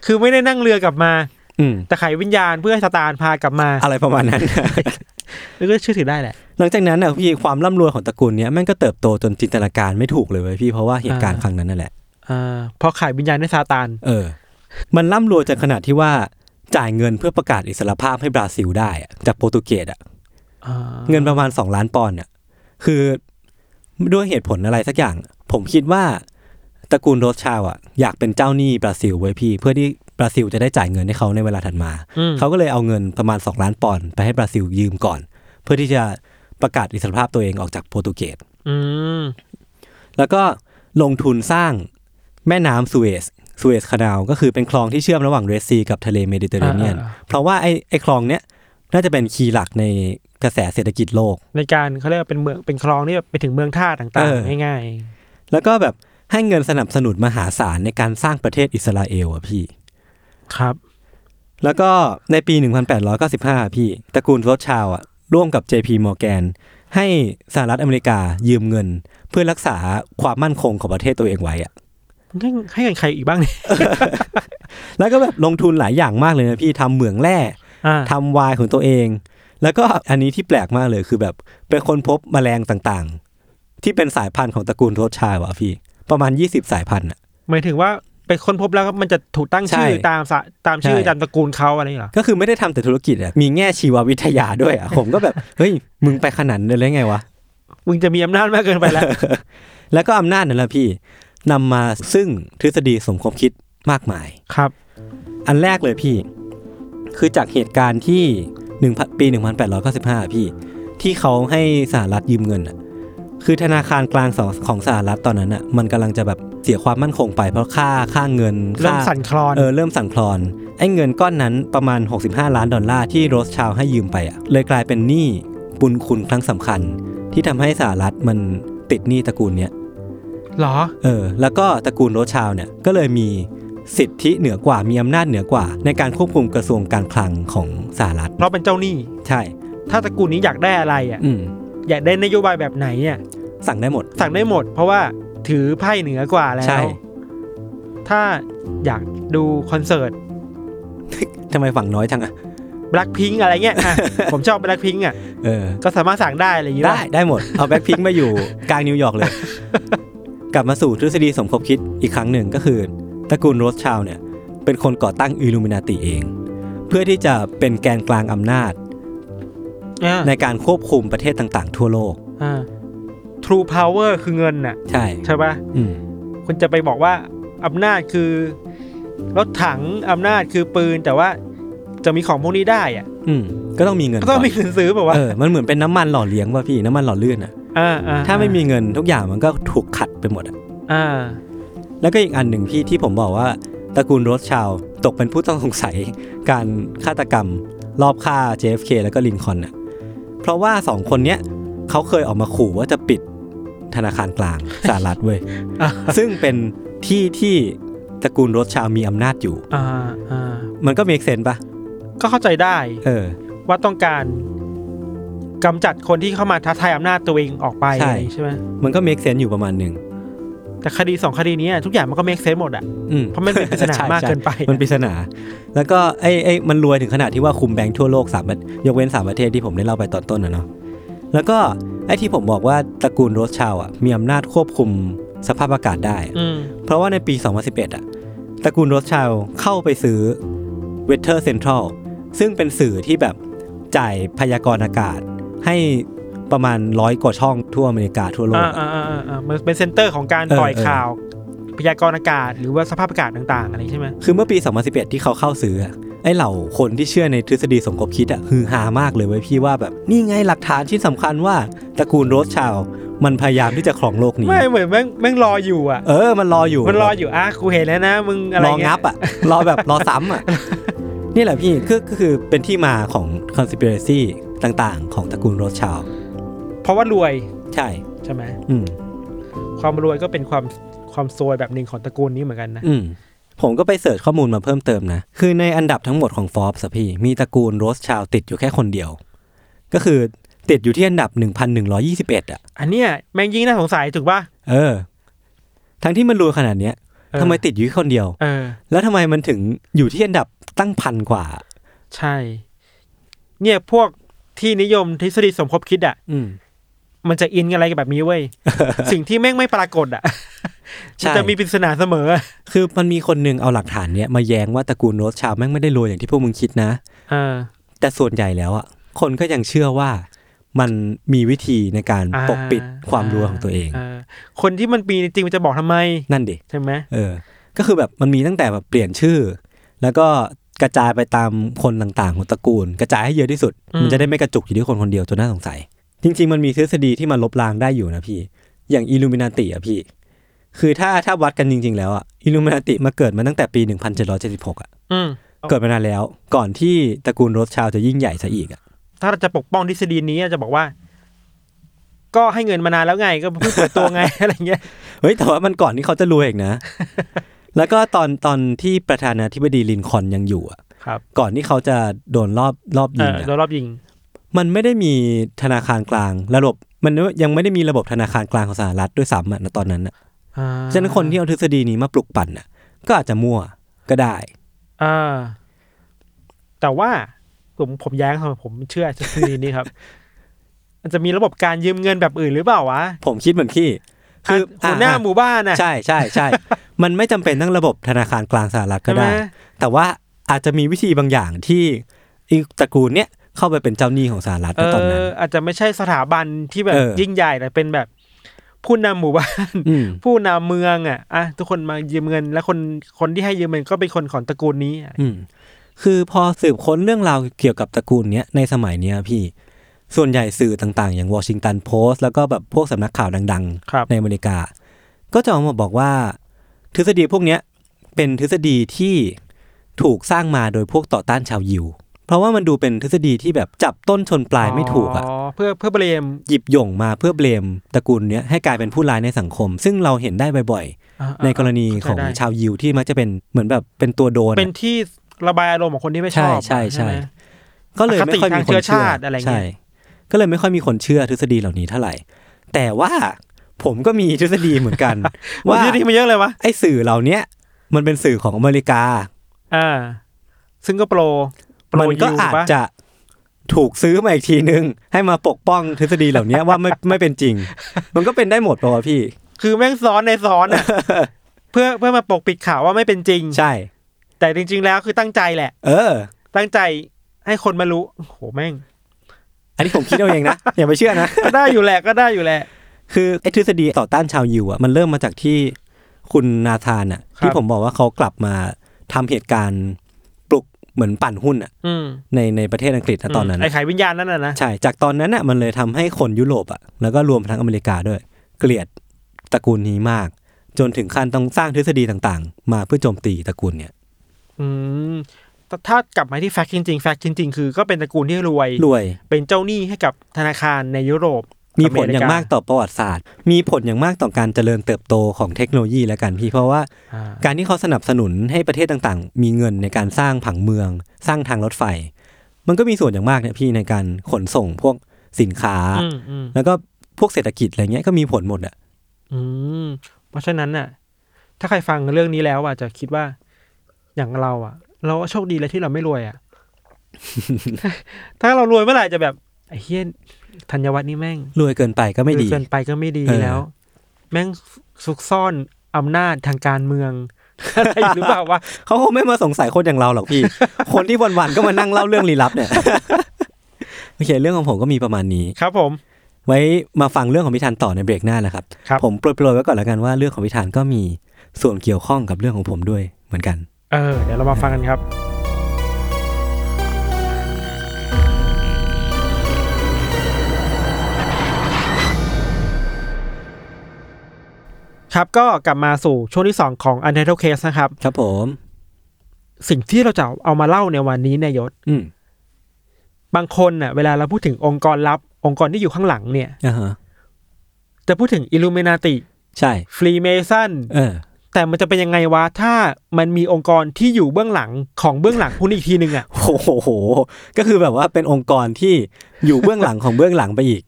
คือไม่ได้นั่งเรือกลับมาอืมแต่ไขวิญญาณเพื่อให้สตาร์พากลับมา อะไรประมาณนั้นแล้วก็เชื่อถือได้แหละ หลังจากนั้นน่ะพี่ความร่ำรวยของตระกูลเนี้ยแม่งก็เติบโตจนจินตนาการไม่ถูกเลยเว้ยพี่เพราะว่าเหตุการณ์อ่าครั้งนั้นนั่นแหละอ่าพอขายวิญญาณให้ซาตานานเออ มันร่ำรวยจนขนาดที่ว่าจ่ายเงินเพื่อประกาศอิสรภาพให้บราซิลได้อะจากโปรตุเกสอะอ่าเงินประมาณสองล้านปอนด์เนี่ยคือด้วยเหตุผลอะไรสักอย่าง ผมคิดว่า ตระกูลโรสชาวด์อะอยากเป็นเจ้าหนี้บราซิลไว้ยพี่เพื่อที่บราซิลจะได้จ่ายเงินให้เขาในเวลาถัดมาอืมเขาก็เลยเอาเงินประมาณ 2 ล้านปอนด์ไปให้บราซิลยืมก่อน เพื่อที่จะประกาศอิสรภาพตัวเองออกจากโปรตุเกสอืมแล้วก็ลงทุนสร้างแม่น้ำสุเอซสุเอซคานาลก็คือเป็นคลองที่เชื่อมระหว่างเรดซีกับทะเลเมดิเตอร์เรเนียนอ่าเพราะว่าไอ้ไอ้คลองเนี้ยน่าจะเป็นคีย์หลักในกระแสเศรษฐกิจโลก ในการเขาเรียกว่าเป็นเมืองเป็นคลองที่แบบไปถึงเมืองท่าต่าเองอๆง่ายแล้วก็แบบ ให้เงินสนับสนุนมหาศาลในการสร้างประเทศอิสราเอลอะพี่ๆครับ แล้วก็ในปี 1895 พี่ตระกูลโรสชาวด์อะร่วมกับ JP Morgan ให้สหรัฐอเมริกายืมเงิน เพื่อรักษาความมั่นคงของประเทศตัวเองไว้อะให้ให้เงินใครอีกบ้างเนี่ย แล้วก็แบบลงทุนหลายอย่างมากเลยนะพี่ทำเหมืองแร่อ่าทำไวน์ของตัวเอง แล้วก็อันนี้ที่แปลกมากเลยคือแบบเป็นคนพบแมลงต่างๆ ที่เป็นสายพันธุ์ของตระกูลโรสชาวด์อะพี่ ประมาณ 20 สายพันธุ์อะหมายถึงว่าไปค้นพบแล้วมันจะถูกตั้งชื่อใช่ตามสะตามชื่อใช่ตามตระกูลเขาอะไรอย่างเงี้ยเหรอ ก็คือไม่ได้ทำแต่ธุรกิจอะมีแง่ชีววิทยาด้วยอะผมก็แบบ เฮ้ย มึงไปขนาดนั้นเลยไงวะ มึงจะมีอำนาจมากเกินไปแล้ว แล้วก็อำนาจนั่นแหละพี่นำมาซึ่งทฤษฎีสมคบคิดมากมาย ครับ อันแรกเลยพี่ คือจากเหตุการณ์ที่หนึ่งปี1895พี่ ที่เขาให้สหรัฐยืมเงินอะ คือธนาคารกลางของของสหรัฐตอนนั้นอะมันกำลังจะแบบเสียความมั่นคงไปเพราะค่าค่าเงินเริ่มค่าสั่นคลอนเออเริ่มสั่นคลอนไอ้เงินก้อนนั้นประมาณ 65 ล้านดอลลาร์ที่โรสชาวด์ให้ยืมไปอะเลยกลายเป็นหนี้บุญคุณครั้งสำคัญ ที่ทำให้สหรัฐมันติดหนี้ตระกูลเนี้ยเหรอเออ แล้วก็ตระกูลโรสชาวด์เนี่ยก็เลยมีสิทธิเหนือกว่ามีอำนาจเหนือกว่า ในการควบคุมกระทรวงการคลังของสหรัฐเพราะเป็นเจ้าหนี้ใช่ ถ้าตระกูลนี้อยากได้อะไรอะ อืมอยากได้นโยบายแบบไหนอะสั่งได้หมด สั่งได้หมด เพราะว่าถือไพ่เหนือกว่าแล้ใช่ ว ถ้าอยากดูคอนเสิร์ตทำไมฝั่งน้อยจังอะ แบล็คพิงก์อะไรเงี้ยอะ ผมชอบแบล็คพิงก์อะเออ ก็สามารถสั่งได้อะไรอย่างเงี้ยได้ได้หมด เอาแบล็คพิงก์มาอยู่ กลางนิวยอร์กเลย กลับมาสู่ทฤษฎีสมคบคิดอีกครั้งหนึ่งก็คือตระกูลโรสชาวด์เนี่ย เป็นคนก่อตั้งอิลูมินาติเอง เพื่อที่จะเป็นแกนกลางอำนาจอ่า ในการควบคุมประเทศต่างๆ ทั่วโลกอ่า True Power คือเงินน่ะ ใช่ใช่ปะอืมคุณจะไปบอกว่าอำนาจคือรถถังอำนาจคือปืนแต่ว่าจะมีของพวกนี้ได้อะ อืมก็ต้องมีเงินก็ต้องก่นมีเงินซื้อแบบว่าเออมันเหมือนเป็นน้ำมันหล่อเลี้ยงว่ะพี่น้ำมันหล่อลื่นอะอ่าอ่าถ้าไม่มีเงินทุกอย่างมันก็ถูกขัดไปหมดอะอ่าแล้วก็อีกอันหนึ่งพี่ที่ผมบอกว่าตระกูลโรสชาวด์ตกเป็นผู้ต้องสงสัย การฆาตกรรม ลอบฆ่า JFK แล้วก็ลินคอล์นอะ เพราะว่าสองคนเนี้ยเขาเคยออกมาขู่ว่าจะปิดธนาคารกลางสหรัฐเว้ยอ่าซึ่งเป็นที่ที่ตระกูลโรสชาวด์มีอำนาจอยู่อ่าอ่ามันก็ make sense ปะก็เข้าใจได้ เออ ว่าต้องการกำจัดคนที่เข้ามาท้าทายอำนาจตัวเองออกไปใช่ใช่ไหมมันก็ make sense อยู่ประมาณหนึ่ง แต่คดีสองคดีนี้ทุกอย่างมันก็ make sense หมดอะอืมเพราะมันเป็นปริศนาใช่มากใช่เกินไป มันปริศนา แล้วก็ไอ้ไอ้มันรวยถึงขนาดที่ว่าคุมแบงค์ทั่วโลกสามประยกเว้นสามประเทศที่ผมได้เล่าไปตอนต้นนะเนาะแล้วก็ไอ้ที่ผมบอกว่าตระกูลโรสชาวด์อะมีอำนาจควบคุมสภาพอากาศได้อืมเพราะว่าในปี 2011 อะตระกูลโรสชาวด์เข้าไปซื้อ Weather Central ซึ่งเป็นสื่อที่แบบจ่ายพยากรณ์อากาศให้ ประมาณร้อยกว่าช่องทั่วอเมริกาทั่วโลกอ่าอะอ่าอ่าอ่ามันเป็น center ของการเออปล่อยเออข่าว พยากรณ์อากาศหรือว่าสภาพอากาศต่างๆอะไรใช่ไหมคือเมื่อปี 2011 ที่เขาเข้าซื้ออะไอ้เหล่าคนที่เชื่อในทฤษฎีสมคบคิดอะฮือฮามากเลยเว้ยพี่ว่าแบบนี่ไงหลักฐานที่สำคัญว่าตระกูลโรสชาวด์มันพยายามที่จะครองโลกนี้ไม่เหมือนแม่งแม่งรออยู่อะเออมันรออยู่มันรออยู่อะกูเห็นแล้วนะมึงอะไรรอเงี้ยงับอะรอแบบรอซ้ำอะนี่แหละพี่คือก็คือเป็นที่มาของ conspiracy ต่างๆ ของตระกูลโรสชาวด์ เพราะว่ารวยใช่ใช่ไหมอืมความรวยก็เป็นความความซวยแบบหนึ่งของตระกูลนี้เหมือนกันนะอืมผมก็ไปเสิร์ชข้อมูลมาเพิ่มเติมนะ คือในอันดับทั้งหมดของ Forbes อะพี่ มีตระกูลโรสชาวด์ติดอยู่แค่คนเดียว ก็คือติดอยู่ที่อันดับ 1,121 อะ อันเนี้ยแม่งยิ่งน่าสงสัยถูกป่ะ เออ ทั้งที่มันรวยขนาดเนี้ยเออ ทำไมติดอยู่แค่คนเดียว เออ แล้วทำไมมันถึงอยู่ที่อันดับตั้งพันกว่า ใช่ เนี่ยพวกที่นิยมทฤษฎีสมคบคิดอะอืม มันจะอินกันอะไรกันแบบนี้เว้ย สิ่งที่แม่งไม่ปรากฏอะใช่มันจะมีปริศนาเสมออะคือมันมีคนหนึ่งเอาหลักฐานเนี้ยมาแย้งว่าตระกูลโรสชาวด์แม่งไม่ได้รวยอย่างที่พวกมึงคิดนะเออแต่ส่วนใหญ่แล้วอะคนก็ยังเชื่อว่ามันมีวิธีในการอ่าปกปิดความรวยของตัวเองคนที่มันปีจริงๆมันจะบอกทำไม นั่นดิใช่ไหมเออ ก็คือแบบมันมีตั้งแต่แบบเปลี่ยนชื่อ แล้วก็กระจายไปตามคนต่างๆของตระกูล กระจายให้เยอะที่สุด มันจะได้ไม่กระจุกอยู่ที่คนคนเดียวจนน่าสงสัย จริง ๆ มันมีทฤษฎีที่มันลบล้างได้อยู่นะพี่ อย่างอิลูมินาติอะพี่ คือถ้าถ้าวัดกันจริง ๆ แล้วอะอิลูมินาติมาเกิดมาตั้งแต่ปี 1776อะอืมเกิดมานานแล้ว ก่อนที่ตระกูลโรสชาวด์จะยิ่งใหญ่ซะอีกอะถ้าเราจะปกป้องทฤษฎีนี้จะบอกว่า ก็ให้เงินมานานแล้วไง ก็เพิ่งเปิดตัวไง อะไรเงี้ยเฮ้ยแต่ว่ามันก่อนที่เขาจะรวยอีกนะ แล้วก็ตอนตอนที่ประธานาธิบดีลินคอล์นยังอยู่อะครับ ก่อนที่เขาจะโดนรอบรอบเอยิงออะโดนรอบยิง มันไม่ได้มีธนาคารกลาง ระบบมันยังไม่ได้มีระบบธนาคารกลางของสหรัฐด้วยซ้ำอะณตอนนั้นอะอ่าฉะนั้นคนที่เอาทฤษฎีนี้มาปลุกปั่นอะก็อาจจะมั่วก็ได้อ่าแต่ว่าผมผมแย้งทำไมผมเชื่อทฤษฎีนี้ครับ มันจะมีระบบการยืมเงินแบบอื่นหรือเปล่าวะ ผมคิดเหมือนพี่ คือหัวหน้าอะหมู่บ้านน่ะใช่ใช่ใช่ มันไม่จำเป็นต้องระบบธนาคารกลางสหรัฐก็ได้ใช่ไหมแต่ว่าอาจจะมีวิธีบางอย่างที่อีตระกูลเนี้ย เข้าไปเป็นเจ้าหนี้ของสหรัฐเอในตอนนั้นออาจจะไม่ใช่สถาบันที่แบบเออยิ่งใหญ่แต่เป็นแบบผู้นำหมู่บ้านอืมผู้นำเมืองอะอะทุกคนมายืมเงิน แล้วคนคนที่ให้ยืมเงินก็เป็นคนของตระกูลนี้อะอืมคือพอสืบค้นเรื่องราวเกี่ยวกับตระกูลเนี้ยในสมัยเนี้ยพี่ ส่วนใหญ่สื่อต่างๆ อย่างวอชิงตันโพสต์แล้วก็แบบพวกสำนักข่าวดังครับๆในอเมริกา ก็จะออกมาบอกว่า ทฤษฎีพวกเนี้ยเป็นทฤษฎีที่ถูกสร้างมาโดยพวกต่อต้านชาวยิว เพราะว่ามันดูเป็นทฤษฎีที่แบบจับต้นชนปลายไม่ถูกอะเพื่อเพื่อเบรมหยิบหย่งมาเพื่อเบลมตระกูลเนี้ยให้กลายเป็นผู้ร้ายในสังคม ซึ่งเราเห็นได้บ่อยอ่าๆในกรณีของเข้าใจได้ชาวยิวที่มักจะเป็นเหมือนแบบเป็นตัวโดนอะเป็นที่ระบายอารมณ์ของคนที่ไม่ชอบใช่ใช่ไหมใช่ก็เลยไม่ค่อยมีคนอคติทางเชื้อเชื่อชาติอะไรเงี้ยใช่ก็เลยไม่ค่อยมีคนเชื่อทฤษฎีเหล่านี้เท่าไหร่ แต่ว่าผมก็มีทฤษฎีเหมือนกัน ว่าว่าที่นี่มันเยอะเลยวะไอ้สื่อเหล่าเนี้ยมันเป็นสื่อของอเมริกาอ่าซึ่งก็โปรโปร มันก็ยิวอาจปะจะถูกซื้อมาอีกทีนึง ให้มาปกป้องทฤษฎีเหล่านี้ว่าไม่ไม่เป็นจริง มันก็เป็นได้หมดป่าวะพี่ คือแม่งซ้อนในซ้อนอะเพื่อเพื่อมาปกปิดข่าวว่าไม่เป็นจริงใช่ แต่จริง ๆ แล้วคือตั้งใจแหละ เออ ตั้งใจให้คนมารู้โอ้โหแม่ง อันนี้ผมคิดเอาเองนะอย่าไปเชื่อนะก็ได้อยู่แหละก็ได้อยู่แหละคือไอ้ทฤษฎีต่อต้านชาวยิวอะมันเริ่มมาจากที่คุณนาธานอะครับที่ผมบอกว่าเขากลับมาทำเหตุการณ์ปลุก เหมือนปั่นหุ้นอะอืมในในประเทศอังกฤษนะตอนนั้นไอ้อะไขวิญญาณนั่นน่ะนะใช่จากตอนนั้นอะมันเลยทำให้คนยุโรปอะแล้วก็รวมทั้งอเมริกาด้วย เกลียดตระกูลนี้มาก จนถึงขั้นต้องสร้างทฤษฎีต่างๆ มาเพื่อโจมตีตระกูลเนี่ย อืมแต่ถ้ากลับมาที่แฟกต์จริงๆแฟกต์จริงๆ คือก็เป็นตระกูลที่รวยรวย เป็นเจ้าหนี้ให้กับธนาคารในยุโรป มีผลอย่างมากต่อประวัติศาสตร์ มีผลอย่างมากต่อการเจริญเติบโตของเทคโนโลยีแล้วกันพี่เพราะว่าอ่าการที่เขาสนับสนุนให้ประเทศต่างๆ มีเงินในการสร้างผังเมือง สร้างทางรถไฟ มันก็มีส่วนอย่างมากเนี่ยพี่ในการขนส่งพวกสินค้าอืมอืมแล้วก็พวกเศรษฐกิจอะไรเงี้ยก็มีผลหมดอะอืมเพราะฉะนั้นน่ะ ถ้าใครฟังเรื่องนี้แล้วอะจะคิดว่าอย่างเราอะ เราโชคดีเลยที่เราไม่รวยอะถ้าเรารวยเมื่อไหร่จะแบบไอ้เฮีย ธัญวัฒน์นี่แม่งรวยเกินไปก็ไม่ดีรวยเกินไปก็ไม่ดีเออแล้ว แม่งซุกซ่อนอำนาจทางการเมืองอะไรอยู่หรือเปล่าวะเขาคงไม่มาสงสัยคนอย่างเราหรอกพี่ คนที่วันๆก็มานั่งเล่าเรื่องลี้ลับเนี่ยโอเคเรื่องของผมก็มีประมาณนี้ครับผม ไว้มาฟังเรื่องของพิธานต่อในเบรกหน้านะครับครับผมโปรยๆไว้ก่อนแล้วกันว่าเรื่องของพิธานก็มีส่วนเกี่ยวข้องกับเรื่องของผมด้วยเหมือนกัน เออเดี๋ยวเรามาฟังกันครับ ครับก็กลับมาสู่ช่วงที่สองของ Untitled Case นะครับ ครับผม สิ่งที่เราจะเอามาเล่าในวันนี้เนี่ยยศอืมบางคนน่ะ เวลาเราพูดถึงองค์กรลับ องค์กรที่อยู่ข้างหลังเนี่ยอ่าฮะจะพูดถึงอิลูเมนาติ ใช่ฟรีเมซันเออแต่มันจะเป็นยังไงวะ ถ้ามันมีองค์กรที่อยู่เบื้องหลังของเบื้องหลังพวกนี้อีกทีหนึ่งอะโอ้โห ก็คือแบบว่าเป็นองค์กรที่อยู่เบื้องหลังของเบื้องหลังไปอีก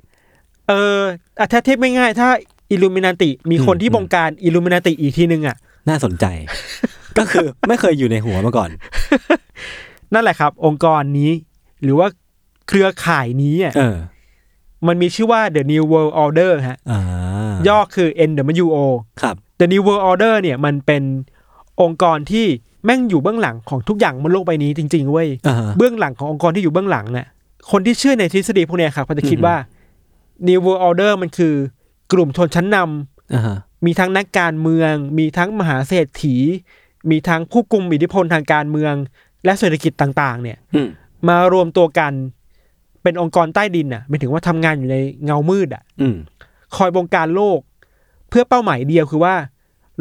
เอออะถ้าเทียบง่ายๆถ้า อิลูเมนาติ มีคนอืมที่บงการอิลูเมนาติอีกทีหนึ่งอะ น่าสนใจ ก็คือไม่เคยอยู่ในหัวมาก่อน นั่นแหละครับ องค์กรนี้ หรือว่าเครือข่ายนี้อะเออมันมีชื่อว่า The New World Order ฮะอ่าย่อคือ NWO ครับ The New World Order เนี่ยมันเป็นองค์กรที่แม่งอยู่เบื้องหลังของทุกอย่างบนโลกใบนี้จริง ๆ เว้ยอ่าฮะเบื้องหลังขององค์กรที่อยู่เบื้องหลังเนี่ยคนที่เชื่อในทฤษฎีพวกเนี้ยครับเขาจะคิดอือฮึว่า New World Order มันคือ กลุ่มชนชั้นนำอ่าฮะมีทั้งนักการเมือง มีทั้งมหาเศรษฐี มีทั้งผู้กุมอิทธิพลทางการเมือง และเศรษฐกิจต่าง ๆ เนี่ยอืมมารวมตัวกัน เป็นองค์กรใต้ดินอะหมายถึงว่าทำงานอยู่ในเงามืดอะอืมคอยบงการโลก เพื่อเป้าหมายเดียวคือว่า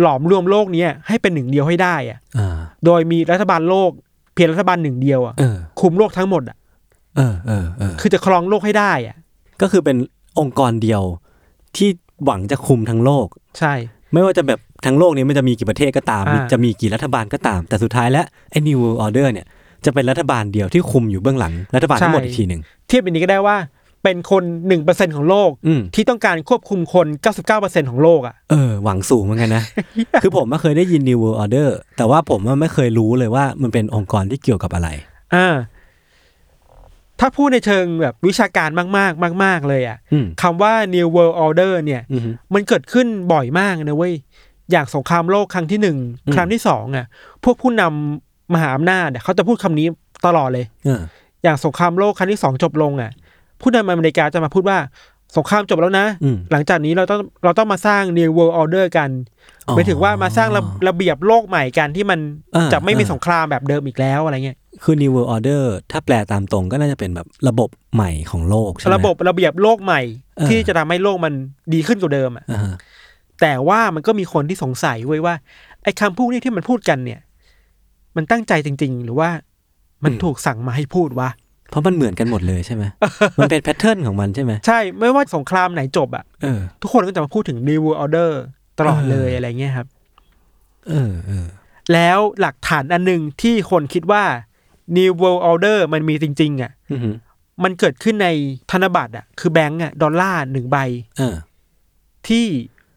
หลอมรวมโลกเนี้ยให้เป็นหนึ่งเดียวให้ได้อะอ่าโดยมีรัฐบาลโลก เพียงรัฐบาลหนึ่งเดียวอะเออคุมโลกทั้งหมดอะเออเออเออคือจะครองโลกให้ได้อะ ก็คือเป็นองค์กรเดียว ที่หวังจะคุมทั้งโลก ใช่ ไม่ว่าจะแบบทั้งโลกนี้มันจะมีกี่ประเทศก็ตาม อ่า จะมีกี่รัฐบาลก็ตาม แต่สุดท้ายแล้วไอ้ New World Order เนี่ยจะเป็นรัฐบาลเดียวที่คุมอยู่เบื้องหลังรัฐบาลทั้งหมดอีกทีหนึ่งเทียบอย่างนี้ก็ได้ว่า เป็นคนหนึ่งเปอร์เซ็นของโลก อืม ที่ต้องการควบคุมคนเก้าสิบเก้าเปอร์เซ็นของโลกอะ เออหวังสูงเหมือนกันนะ คือผมไม่เคยได้ยิน New World Order แต่ว่าผมว่าไม่เคยรู้เลยว่ามันเป็นองค์กรที่เกี่ยวกับอะไร อ่า ถ้าพูดในเชิงแบบวิชาการมากๆ มาก ๆ เลยอะอืมคำว่า New World Order เนี่ยอืมมันเกิดขึ้นบ่อยมากนะเว้ย อย่างสงครามโลกครั้งที่หนึ่งอืมครั้งที่สองอะ พวกผู้นำมหาอำนาจอะเขาจะพูดคำนี้ตลอดเลยเอออย่างสงครามโลกครั้งที่สองจบลงอะผู้นำอเมริกาจะมาพูดว่า สงครามจบแล้วนะอืมหลังจากนี้เราต้องเราต้องมาสร้าง New World Order กันอ๋อหมายถึงว่ามาสร้างระระเบียบโลกใหม่กันที่มันอ่าจะไม่มีอ่าสงครามแบบเดิมอีกแล้วอะไรเงี้ยคือ New World Order ถ้าแปลตามตรงก็น่าจะเป็นแบบระบบใหม่ของโลกใช่ไหมระบบระเบียบโลกใหม่เออที่จะทำให้โลกมันดีขึ้นกว่าเดิมอะอ่าฮะแต่ว่ามันก็มีคนที่สงสัยเว้ยว่าไอ้คำพูดนี้ที่มันพูดกันเนี่ย มันตั้งใจจริง ๆ หรือว่ามันถูกสั่งมาให้พูดวะ เพราะมันเหมือนกันหมดเลยใช่ไหมมันเป็นแพทเทิร์นของมันใช่ไหมใช่ ไม่ว่าสงครามไหนจบอะเออทุกคนก็จะมาพูดถึง New World Order ตลอดเลยเออออะไรเงี้ยครับ เออเออแล้วหลักฐานอันหนึ่งที่คนคิดว่า New World Order มันมีจริง ๆ อะอือหือมันเกิดขึ้นในธนบัตรอะ คือแบงก์อะ ดอลลาร์หนึ่งใบเออที่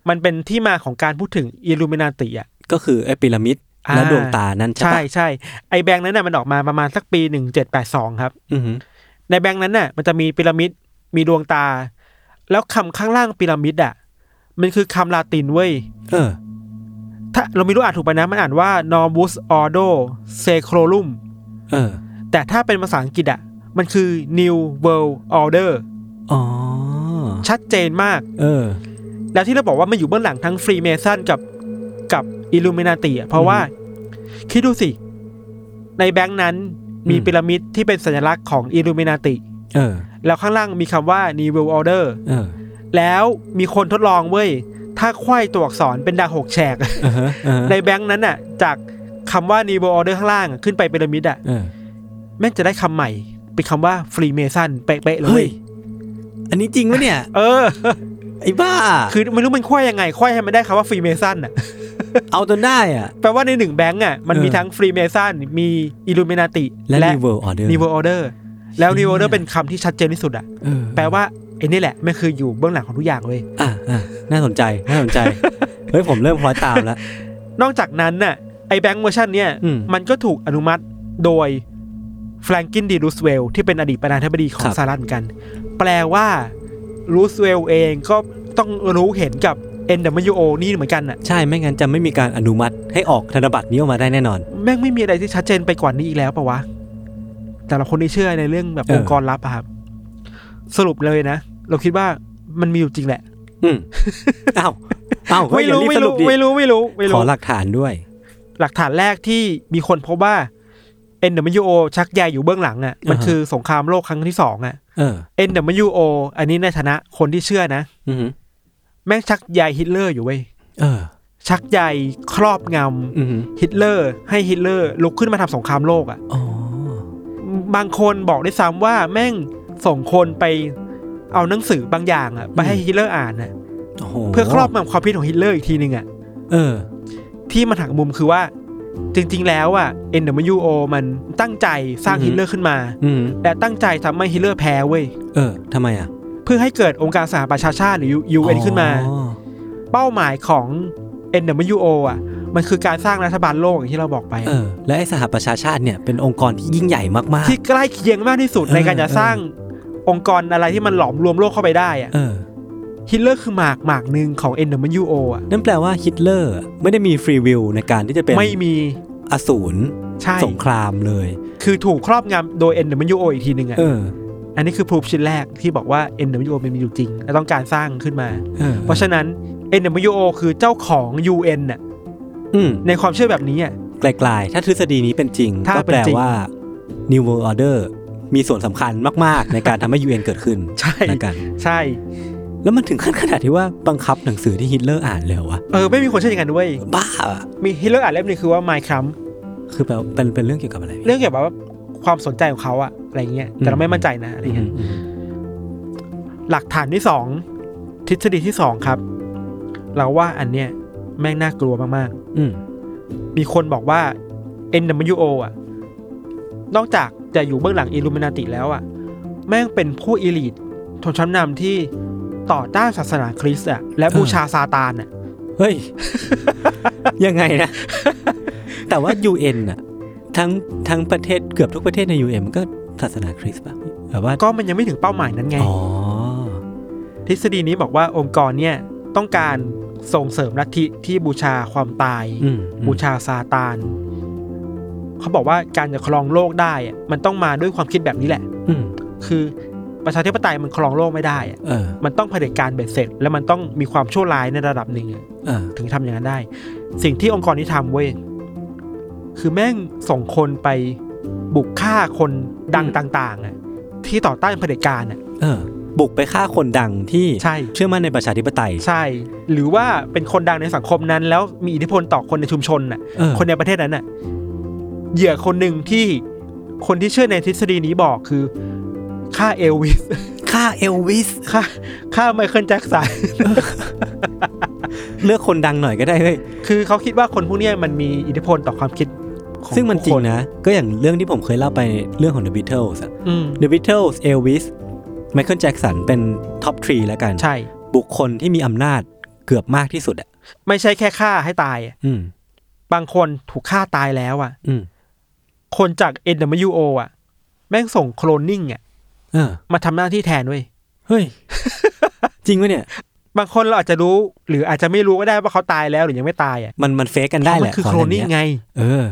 มันเป็นที่มาของการพูดถึงอิลูมินาติอะ ก็คือไอ้พีระมิดอ่า และดวงตานั่นใช่ใช่ปะใช่ไอแบงค์นั้นน่ะมันออกมาประมาณสักปีหนึ่งเจ็ดแปดสองครับอือหือในแบงค์นั้นน่ะ มันจะมีพีระมิดมีดวงตา แล้วคำข้างล่างพีระมิดอะ มันคือคำลาตินเว้ยเออ ถ้าเราไม่รู้อ่านถูกไปนะมันอ่านว่า Novus Ordo Seclorum เออ แต่ถ้าเป็นภาษาอังกฤษอะ มันคือ New World Order อ๋อ ชัดเจนมาก เออ แล้วที่เราบอกว่ามันอยู่เบื้องหลังทั้งฟรีเมซันกับกับ อิลูเมนาติอะเพราะว่า คิดดูสิ ในแบงค์นั้นมีอืมพีระมิดที่เป็นสัญลักษณ์ของอิลูเมนาติเออ แล้วข้างล่างมีคำว่า New World Order เออ แล้วมีคนทดลองเว้ย ถ้าไขว้ตัวอักษรเป็นดาวหกแฉกเออฮะเออฮะในแบงค์นั้นน่ะ จากคำว่า New World Order ข้างล่างอะขึ้นไปพีระมิดอะเออแม่งจะได้คำใหม่ เป็นคำว่าฟรีเมซันเป๊ะๆเลย เฮ้ยอันนี้จริงปะเนี่ย เออไอ้บ้า คือไม่รู้มันควยยังไงควยให้มันได้คำว่าฟรีเมซันอะ เอาจนได้อะ แปลว่าในหนึ่งแบงก์อะมันมีเออทั้งฟรีเมซันมีอิลูเมนาติและ New World Order New Order แล้วเชี่ย New Order เป็นคำที่ชัดเจนที่สุดอะเออแปลว่าไอ้นี่แหละมันคืออยู่เบื้องหลังของทุกอย่างเลยอะอะน่าสนใจน่าสนใจเฮ้ยผมเริ่มคล้อยตามแล้วนอกจากนั้นน่ะไอ้แบงก์เวอร์ชันเนี่ยอืมมันก็ถูกอนุมัติโดยแฟรงกลินดีรูสเวลต์ที่เป็นอดีตประธานาธิบดีของครับสหรัฐเหมือนกัน แปลว่ารูสเวลเองก็ต้องรู้เห็นกับ NWO นี่เหมือนกันน่ะ ใช่ไม่งั้นจะไม่มีการอนุมัติให้ออกธนบัตรนี้ออกมาได้แน่นอน แม่งไม่มีอะไรที่ชัดเจนไปกว่านี้อีกแล้วปะวะ แต่ละคนที่เชื่อในเรื่องแบบเออ องค์กรลับอะครับ สรุปเลยนะ เราคิดว่ามันมีอยู่จริงแหละ อืมอ้าวอ้าวเฮ้ยไม่รู้อย่าไม่บสรู้ดิไม่รู้ไม่รู้ไม่ขอรู้หลักฐานด้วย หลักฐานแรกที่มีคนพบว่า NWO ชักใยอยู่เบื้องหลังอะ มันอ่าฮะ คือสงครามโลกครั้งที่สองอะ เออ NWO อันนี้ในฐานะคนที่เชื่อนะ อือหือ แม่งชักใยฮิตเลอร์อยู่เว้ยเออ ชักใยครอบงำ อือหือ ฮิตเลอร์ ให้ฮิตเลอร์ลุกขึ้นมาทำสงครามโลกอะ อ๋อบางคนบอกด้วยซ้ำว่าแม่งส่งคนไปเอาหนังสือบางอย่างอะไปให้ฮิตเลอร์อ่านอะโอ้โหเพื่อครอบงำความคิดของฮิตเลอร์อีกทีหนึ่งอะเออ ที่มันหักมุมคือว่า จริงๆ แล้วอะ NWO มันตั้งใจสร้างอือฮึ ฮิตเลอร์ขึ้นมา อืมและตั้งใจทำให้ฮิตเลอร์แพ้เว้ย เออทำไมอะ เพื่อให้เกิดองค์การสหประชาชาติหรือ UN ขึ้นมาอ๋อเป้าหมายของ NWO อะมันคือการสร้างรัฐบาลโลกอย่างที่เราบอกไปเออและไอ้สหประชาชาติเนี่ยเป็นองค์กรที่ยิ่งใหญ่มากที่ใกล้เคียงมากที่สุดเออในการจะสร้างองค์กรอะไรที่มันหลอมรวมโลกเข้าไปได้อะๆเออฮิตเลอร์คือหมากหมากหนึ่งของ NWO อะนั่นแปลว่าฮิตเลอร์ไม่ได้มีฟรีวิลในการที่จะเป็นไม่มีอสูรใช่สงครามเลย คือถูกครอบงำโดย NWO อีกทีหนึ่งอะเอออันนี้คือพรูฟชิ้นแรกที่บอกว่า NWO มันมีอยู่จริง และต้องการสร้างขึ้นมาเออเพราะฉะนั้น NWO คือเจ้าของ UN น่ะอืมในความเชื่อแบบนี้อะไกลๆ ถ้าทฤษฎีนี้เป็นจริงถ้าก็เป็แปนลจริงว่า New World Order มีส่วนสำคัญมาก ๆ ในการทำให้ UN เกิดขึ้น ใช่แล้วกันใช่ แล้วมันถึงขั้นขนาดที่ว่าบังคับหนังสือที่ฮิตเลอร์อ่านเลยเหรอวะเออไม่มีคนเชื่ออย่างนั้นด้วยบ้าอะมีฮิตเลอร์อ่านเล่มหนึงคือว่า My Trump คือแปลว่าเป็นเป็นเรื่องเกี่ยวกับอะไร เรื่องเกี่ยวกับว่าความสนใจของเขาอะ อะไรเงี้ยแต่เราไม่มั่นใจนะอะไรอืมเงี้ยอืมหลักฐานที่สองทฤษฎีที่สองครับ เราว่าอันเนี้ยแม่งน่ากลัวมากๆ อืมมีคนบอกว่า NWO อะ นอกจากจะอยู่เบื้องหลังอิลูมินาติแล้วอะ แม่งเป็นผู้อีลิทชนชั้นนำที่ต่อต้านศาสนาคริสต์อะ และบูชาซาตานอะ เฮ้ย ยังไงนะ แต่ว่า UN อะ ทั้งทั้งประเทศเกือบทุกประเทศใน UN มันก็ ศาสนาคริสต์ป่ะแบบว่าก็มันยังไม่ถึงเป้าหมายนั้นไงอ๋อทฤษฎีนี้บอกว่าองค์กรเนี่ยต้องการส่งเสริมลัทธิที่บูชาความตายอืมบูชาซาตาน เขาบอกว่าการจะครองโลกได้อะมันต้องมาด้วยความคิดแบบนี้แหละ อืมคือประชาธิปไตยมันครองโลกไม่ได้อะเออมันต้องเผด็จการเบ็ดเสร็จ แล้วมันต้องมีความชั่วร้ายในระดับหนึ่งอะเออถึงทำอย่างนั้นได้ สิ่งที่องค์กรนี้ทำเว้ย คือแม่งส่งคนไป บุกฆ่าคนดังต่างๆอะที่ต่อต้านเผด็จการอะเออบุกไปฆ่าคนดังที่ใช่เชื่อมั่นในประชาธิปไตย ใช่ หรือว่าเป็นคนดังในสังคมนั้น แล้วมีอิทธิพลต่อคนในชุมชนน่ะเออคนในประเทศนั้นน่ะ เหยื่อคนหนึ่งที่คนที่เชื่อในทฤษฎีนี้บอกคือฆ่าเอลวิสฆ่าเอลวิสฆ่าฆ่าไมเคิลแจ็คสันเลือกคนดังหน่อยก็ได้เว้ยคือเขาคิดว่าคนพวกเนี้ยมันมีอิทธิพลต่อความคิดของ ซึ่งมันจริผู้งคน ก็อย่างเรื่องที่ผมเคยเล่าไปเรื่องของ The Beatles อะอืม The Beatles Elvis Michael Jackson เป็น top three แล้วกัน ใช่ บุคคลที่มีอำนาจเกือบมากที่สุดอะไม่ใช่แค่ฆ่าให้ตายอะอืมบางคนถูกฆ่าตายแล้วอะอืมคนจาก NWO อะแม่งส่งโคลนนิ่งอะเออมาทำหน้าที่แทนเว้ยเฮ้ย จริงไหมเนี่ย บางคนเราอาจจะรู้ หรืออาจจะไม่รู้ก็ได้ว่าเขาตายแล้วหรือยังไม่ตายอะมันมันเฟกกันได้แหมัละคือขโคลนงนิ่งอัเยไง เออ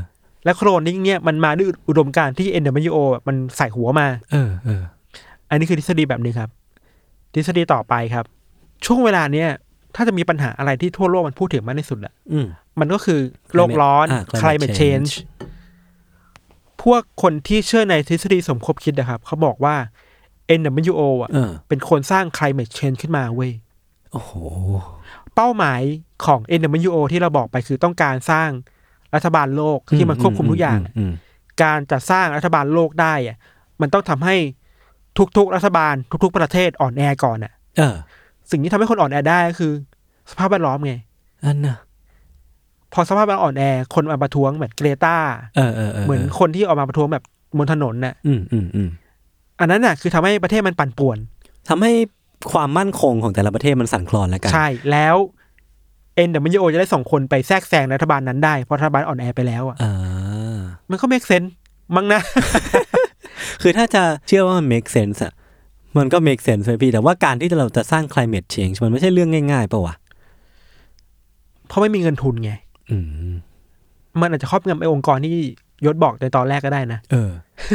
และโคลนนิ่งเนี่ยมันมาด้วยอุดมการณ์ที่ NWO อะมันใส่หัวมา เออเอออันนี้คือทฤษฎีแบบหนึงครับ ทฤษฎีต่อไปครับ ช่วงเวลาเนี้ยถ้าจะมีปัญหาอะไรที่ทั่วโลกมันพูดถึงมากที่สุดอะอืมมันก็คือโลกร้อนอ่า climate climate change change พวกคนที่เชื่อในทฤษฎีสมคบคิดนะครับ เขาบอกว่า NWO อะเออเป็นคนสร้าง climate change ขึ้นมาเว้ย โอ้โห เป้าหมายของ NWO ที่เราบอกไปคือต้องการสร้าง รัฐบาลโลกที่มันควบคุมทุกอย่างอืมการจะสร้างรัฐบาลโลกได้อะมันต้องทำให้ทุกๆ รัฐบาลทุก ๆ ประเทศอ่อนแอก่อนอะเออสิ่งที่ทำให้คนอ่อนแอได้ก็คือ สภาพแวดล้อมไงอันน่ะพอสภาพแวดล้อมอ่อนแอคนมาประท้วงเหมือนเกรตาเออเออเออเหมือนคนที่ออกมาประท้วงแบบบนถนนน่ะ อืมอืมอืมอันนั้นน่ะ คือทำให้ประเทศมันปั่นป่วนทำให้ความมั่นคงของแต่ละประเทศมันสั่นคลอนแล้วกัน ใช่ แล้ว NWO จะได้ส่งคนไปแทรกแซงรัฐบาลนั้นได้ เพราะรัฐบาลอ่อนแอไปแล้วอะอ่ามันก็ make sense มั้งนะ คือถ้าจะเชื่อว่ามัน make sense อะมันก็ make sense เลยพี่ แต่ว่าการที่เราจะสร้าง climate change มันไม่ใช่เรื่องง่ายๆป่าวะเพราะไม่มีเงินทุนไงอืมมันอาจจะครอบงำไอ้องค์กรที่ยศบอกในตอนแรกก็ได้นะ เออ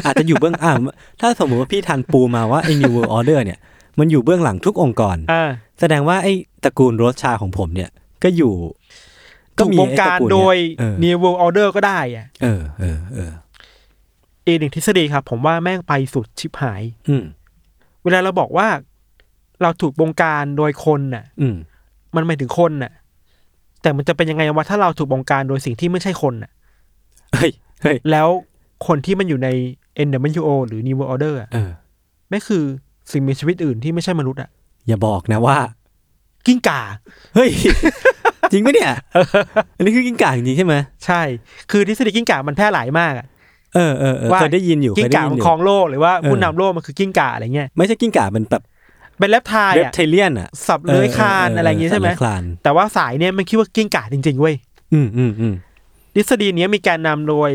อาจจะอยู่เบื้องอ่าถ้าสมมติว่าพี่ทันปูมาว่าไอ้ New World Order เนี่ย มันอยู่เบื้องหลังทุกองค์กรอ่าแสดงว่าไอ้ตระกูลโรสชาของผมเนี่ย ก็อยู่ถูกบงการไอ้ตะกูลโดยเออ New World Order ก็ได้อะเออเออเอออีกหนึ่งทฤษฎีครับ ผมว่าแม่งไปสุดชิบหาย อืมเวลาเราบอกว่าเราถูกบงการโดยคนน่ะ อืมมันหมายถึงคนน่ะ แต่มันจะเป็นยังไงวะถ้าเราถูกบงการโดยสิ่งที่ไม่ใช่คนน่ะเฮ้ยเฮ้ยแล้วคนที่มันอยู่ใน NWO หรือ New World Order อะเออไม่คือสิ่งมีชีวิตอื่นที่ไม่ใช่มนุษย์อะอย่าบอกนะว่า กิ้งก่าเฮ้ยจริงปะเนี่ย อันนี้คือกิ้งก่าจริงๆใช่ไหมใช่ คือทฤษฎีกิ้งก่ามันแพร่หลายมากอะเออเออเออว่าเคยได้ยินอยู่กิ้เคงยได้ยินอยู่ มันครองโลกหรือว่าเออผู้นำโลกมันคือกิ้งก่าอะไรเงี้ยไม่ใช่กิ้งก่าเป็นแบบเป็น reptile อะ reptilian อะสัตว์เลื้อยคลานอะไรอย่างงี้ใช่ไหมสัตว์เลื้อยคลานแต่ว่าสายเนี่ยมันคิดว่ากิ้งก่าจริงๆเว้ยอืมอืมอืมทฤษฎีเนี้ยมีการนำโดย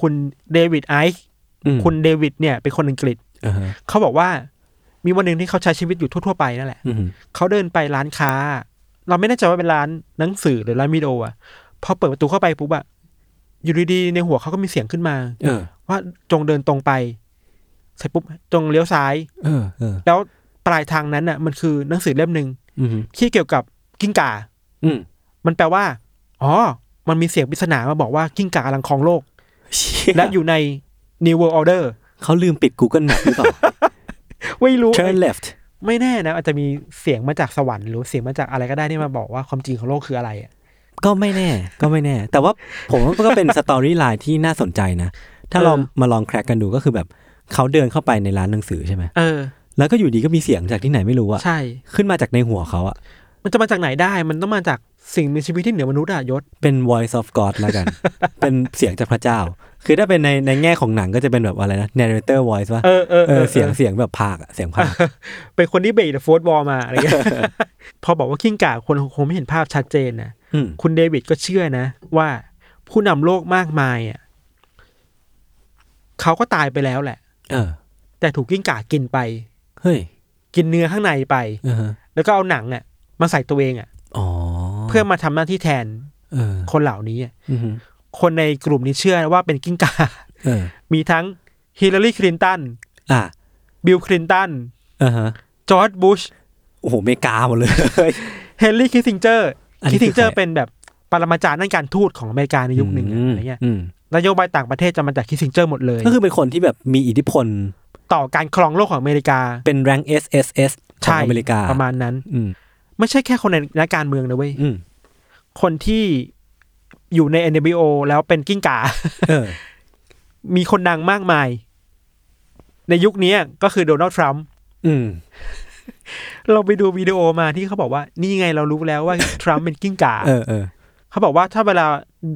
คุณเดวิดไอซ์อืมคุณเดวิดเนี่ยเป็นคนอังกฤษอ่าฮะเขาบอกว่า มีวันหนึ่งที่เขาใช้ชีวิตอยู่ทั่วๆไปนั่นแหละอืมเขาเดินไปร้านค้า เราไม่แน่ใจว่าเป็นร้านหนังสือหรือร้านวิดีโออะพอเปิดประตูเข้าไปปุ๊บอะอยู่ดีๆในหัวเขาก็มีเสียงขึ้นมาเออว่าจงเดินตรงไปเสร็จปุ๊บจงเลี้ยวซ้าย เออเออแล้วปลายทางนั้นน่ะ มันคือหนังสือเล่มหนึ่งอืมที่เกี่ยวกับกิ้งก่า อืมมันแปลว่า อ๋อ มันมีเสียงปริศนามาบอกว่ากิ้งก่ากำลังครองโลกเชี่ยและอยู่ใน New World Order เขาลืมปิด Google Map หรือเปล่า ไม่รู้ Turn left ไม่แน่นะ อาจจะมีเสียงมาจากสวรรค์หรือเสียงมาจากอะไรก็ได้ที่มาบอกว่าความจริงของโลกคืออะไรอะก็ไม่แน่ ก็ไม่แน่ แต่ว่าผมว่าก็เป็นสตอรี่ไลน์ที่น่าสนใจนะ ถ้าเรามาลองแคร็กกันดูก็คือแบบเขาเดินเข้าไปในร้านหนังสือใช่ไหมเออ แล้วก็อยู่ดีก็มีเสียงจากที่ไหนไม่รู้อะใช่ ขึ้นมาจากในหัวเขาอะมันจะมาจากไหนได้ มันต้องมาจาก สิ่งมีชีวิตที่เหนือมนุษย์อะยศ เป็น voice of God แล้วกัน เป็นเสียงจากพระเจ้า คือถ้าเป็นในในแง่ของหนังก็จะเป็นแบบอะไรนะ narrator voice ว่าเออเออเออเสียงเสียงแบบภาคอะเสียงภาคเป็นคนที่เบรดโฟร์บอลมาอะไรเงี้ยพอบอกว่ากิ้งก่าคนคงไม่เห็นภาพชัดเจนนะอืมคุณเดวิดก็เชื่อนะ ว่าผู้นำโลกมากมายอะเขาก็ตายไปแล้วแหละ เออ แต่ถูกกิ้งก่ากินไป เฮ้ย กินเนื้อข้างในไปเออฮะแล้วก็เอาหนังอะ มาใส่ตัวเองอะอ๋อเพื่อมาทำหน้าที่แทนเออคนเหล่านี้อะอือฮึคนในกลุ่มนี้เชื่อว่าเป็นกิ้งก่าเออมีทั้งฮิลลารีคลินตันอะบิลคลินตันอ่าฮะจอร์จบุชโอ้โหอเมริกาหมดเลยเฮนรี่คิสซิงเจอร์อันนี้คิสซิงเจอร์คือร์ใครเป็นแบบปรมาจารย์ด้านการทูตของอเมริกาในยุคหนึ่งอะอะไรเงี้ยอืมนโยบายต่างประเทศจะมาจากคิสซิงเจอร์หมดเลย ก็คือเป็นคนที่แบบมีอิทธิพลต่อการครองโลกของอเมริกา เป็นแรง S S S ของใช่อเมริกาประมาณนั้นอืม ไม่ใช่แค่คนในนักการเมืองนะเว้ยอืมคนที่อยู่ใน NWO แล้วเป็นกิ้งก่าเออมีคนดังมากมาย ในยุคนี้ก็คือโดนัลด์ทรัมป์อืมเราไปดูวิดีโอมาที่เขาบอกว่า นี่ไงเรารู้แล้วว่าทรัมป์เป็นกิ้งก่าเออเออเขาบอกว่าถ้าเวลา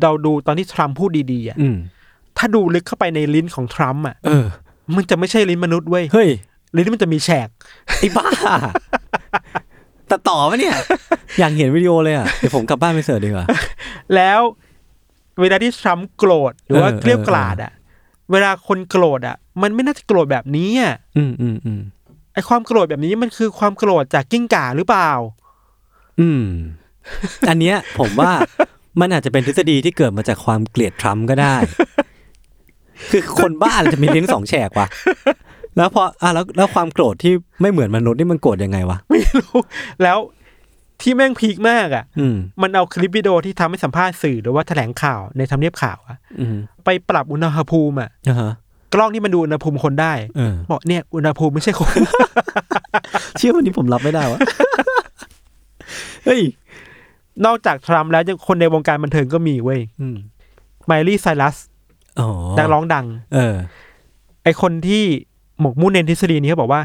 เราดูตอนที่ทรัมป์พูดดีๆอะอืมถ้าดูลึกเข้าไปในลิ้นของทรัมป์อะเออมันจะไม่ใช่ลิ้นมนุษย์เว้ยเฮ้ยลิ้นมันจะมีแฉกไอ้บ้า ตัดต่อปะเนี่ย อยากเห็นวิดีโอเลยอะ เดี๋ยวผมกลับบ้านไป search ดีกว่า แล้วเวลาที่ทรัมป์โกรธหรือว่าเออเกรี้ยวกราดอะ เวลาคนโกรธอะ มันไม่น่าจะโกรธแบบนี้อะอืมอืมอืมไอ้ความโกรธแบบนี้มันคือความโกรธจากกิ้งก่าหรือเปล่า อืม อันเนี้ยผมว่ามันอาจจะเป็นทฤษฎีที่เกิดมาจากความเกลียดทรัมป์ก็ได้ คือคนบ้าอะไรจะมีลิ้นสองแฉกวะ แล้วพออะแล้วแล้วความโกรธที่ไม่เหมือนมนุษย์นี่มันโกรธยังไงวะไม่รู้ แล้วที่แม่งพีคมากอะ อืม มันเอาคลิปวิดีโอที่ทำให้สัมภาษณ์สื่อหรือว่าแถลงข่าวในทำเนียบข่าวอะอืมไปปรับอุณหภูมิอะ อ่าฮะกล้องที่มันดูอุณหภูมิคนได้เออบอกเนี่ยอุณหภูมิไม่ใช่คน เชื่อวันนี้ผมรับไม่ได้วะเฮ้ยนอกจากทรัมป์แล้วยังคนในวงการบันเทิงก็มีเว้ยอืมไมลี่ไซรัสอ๋อนักร้องดัง เออ ไอคนที่ หมกมุ่นในทฤษฎีนี้เขาบอกว่า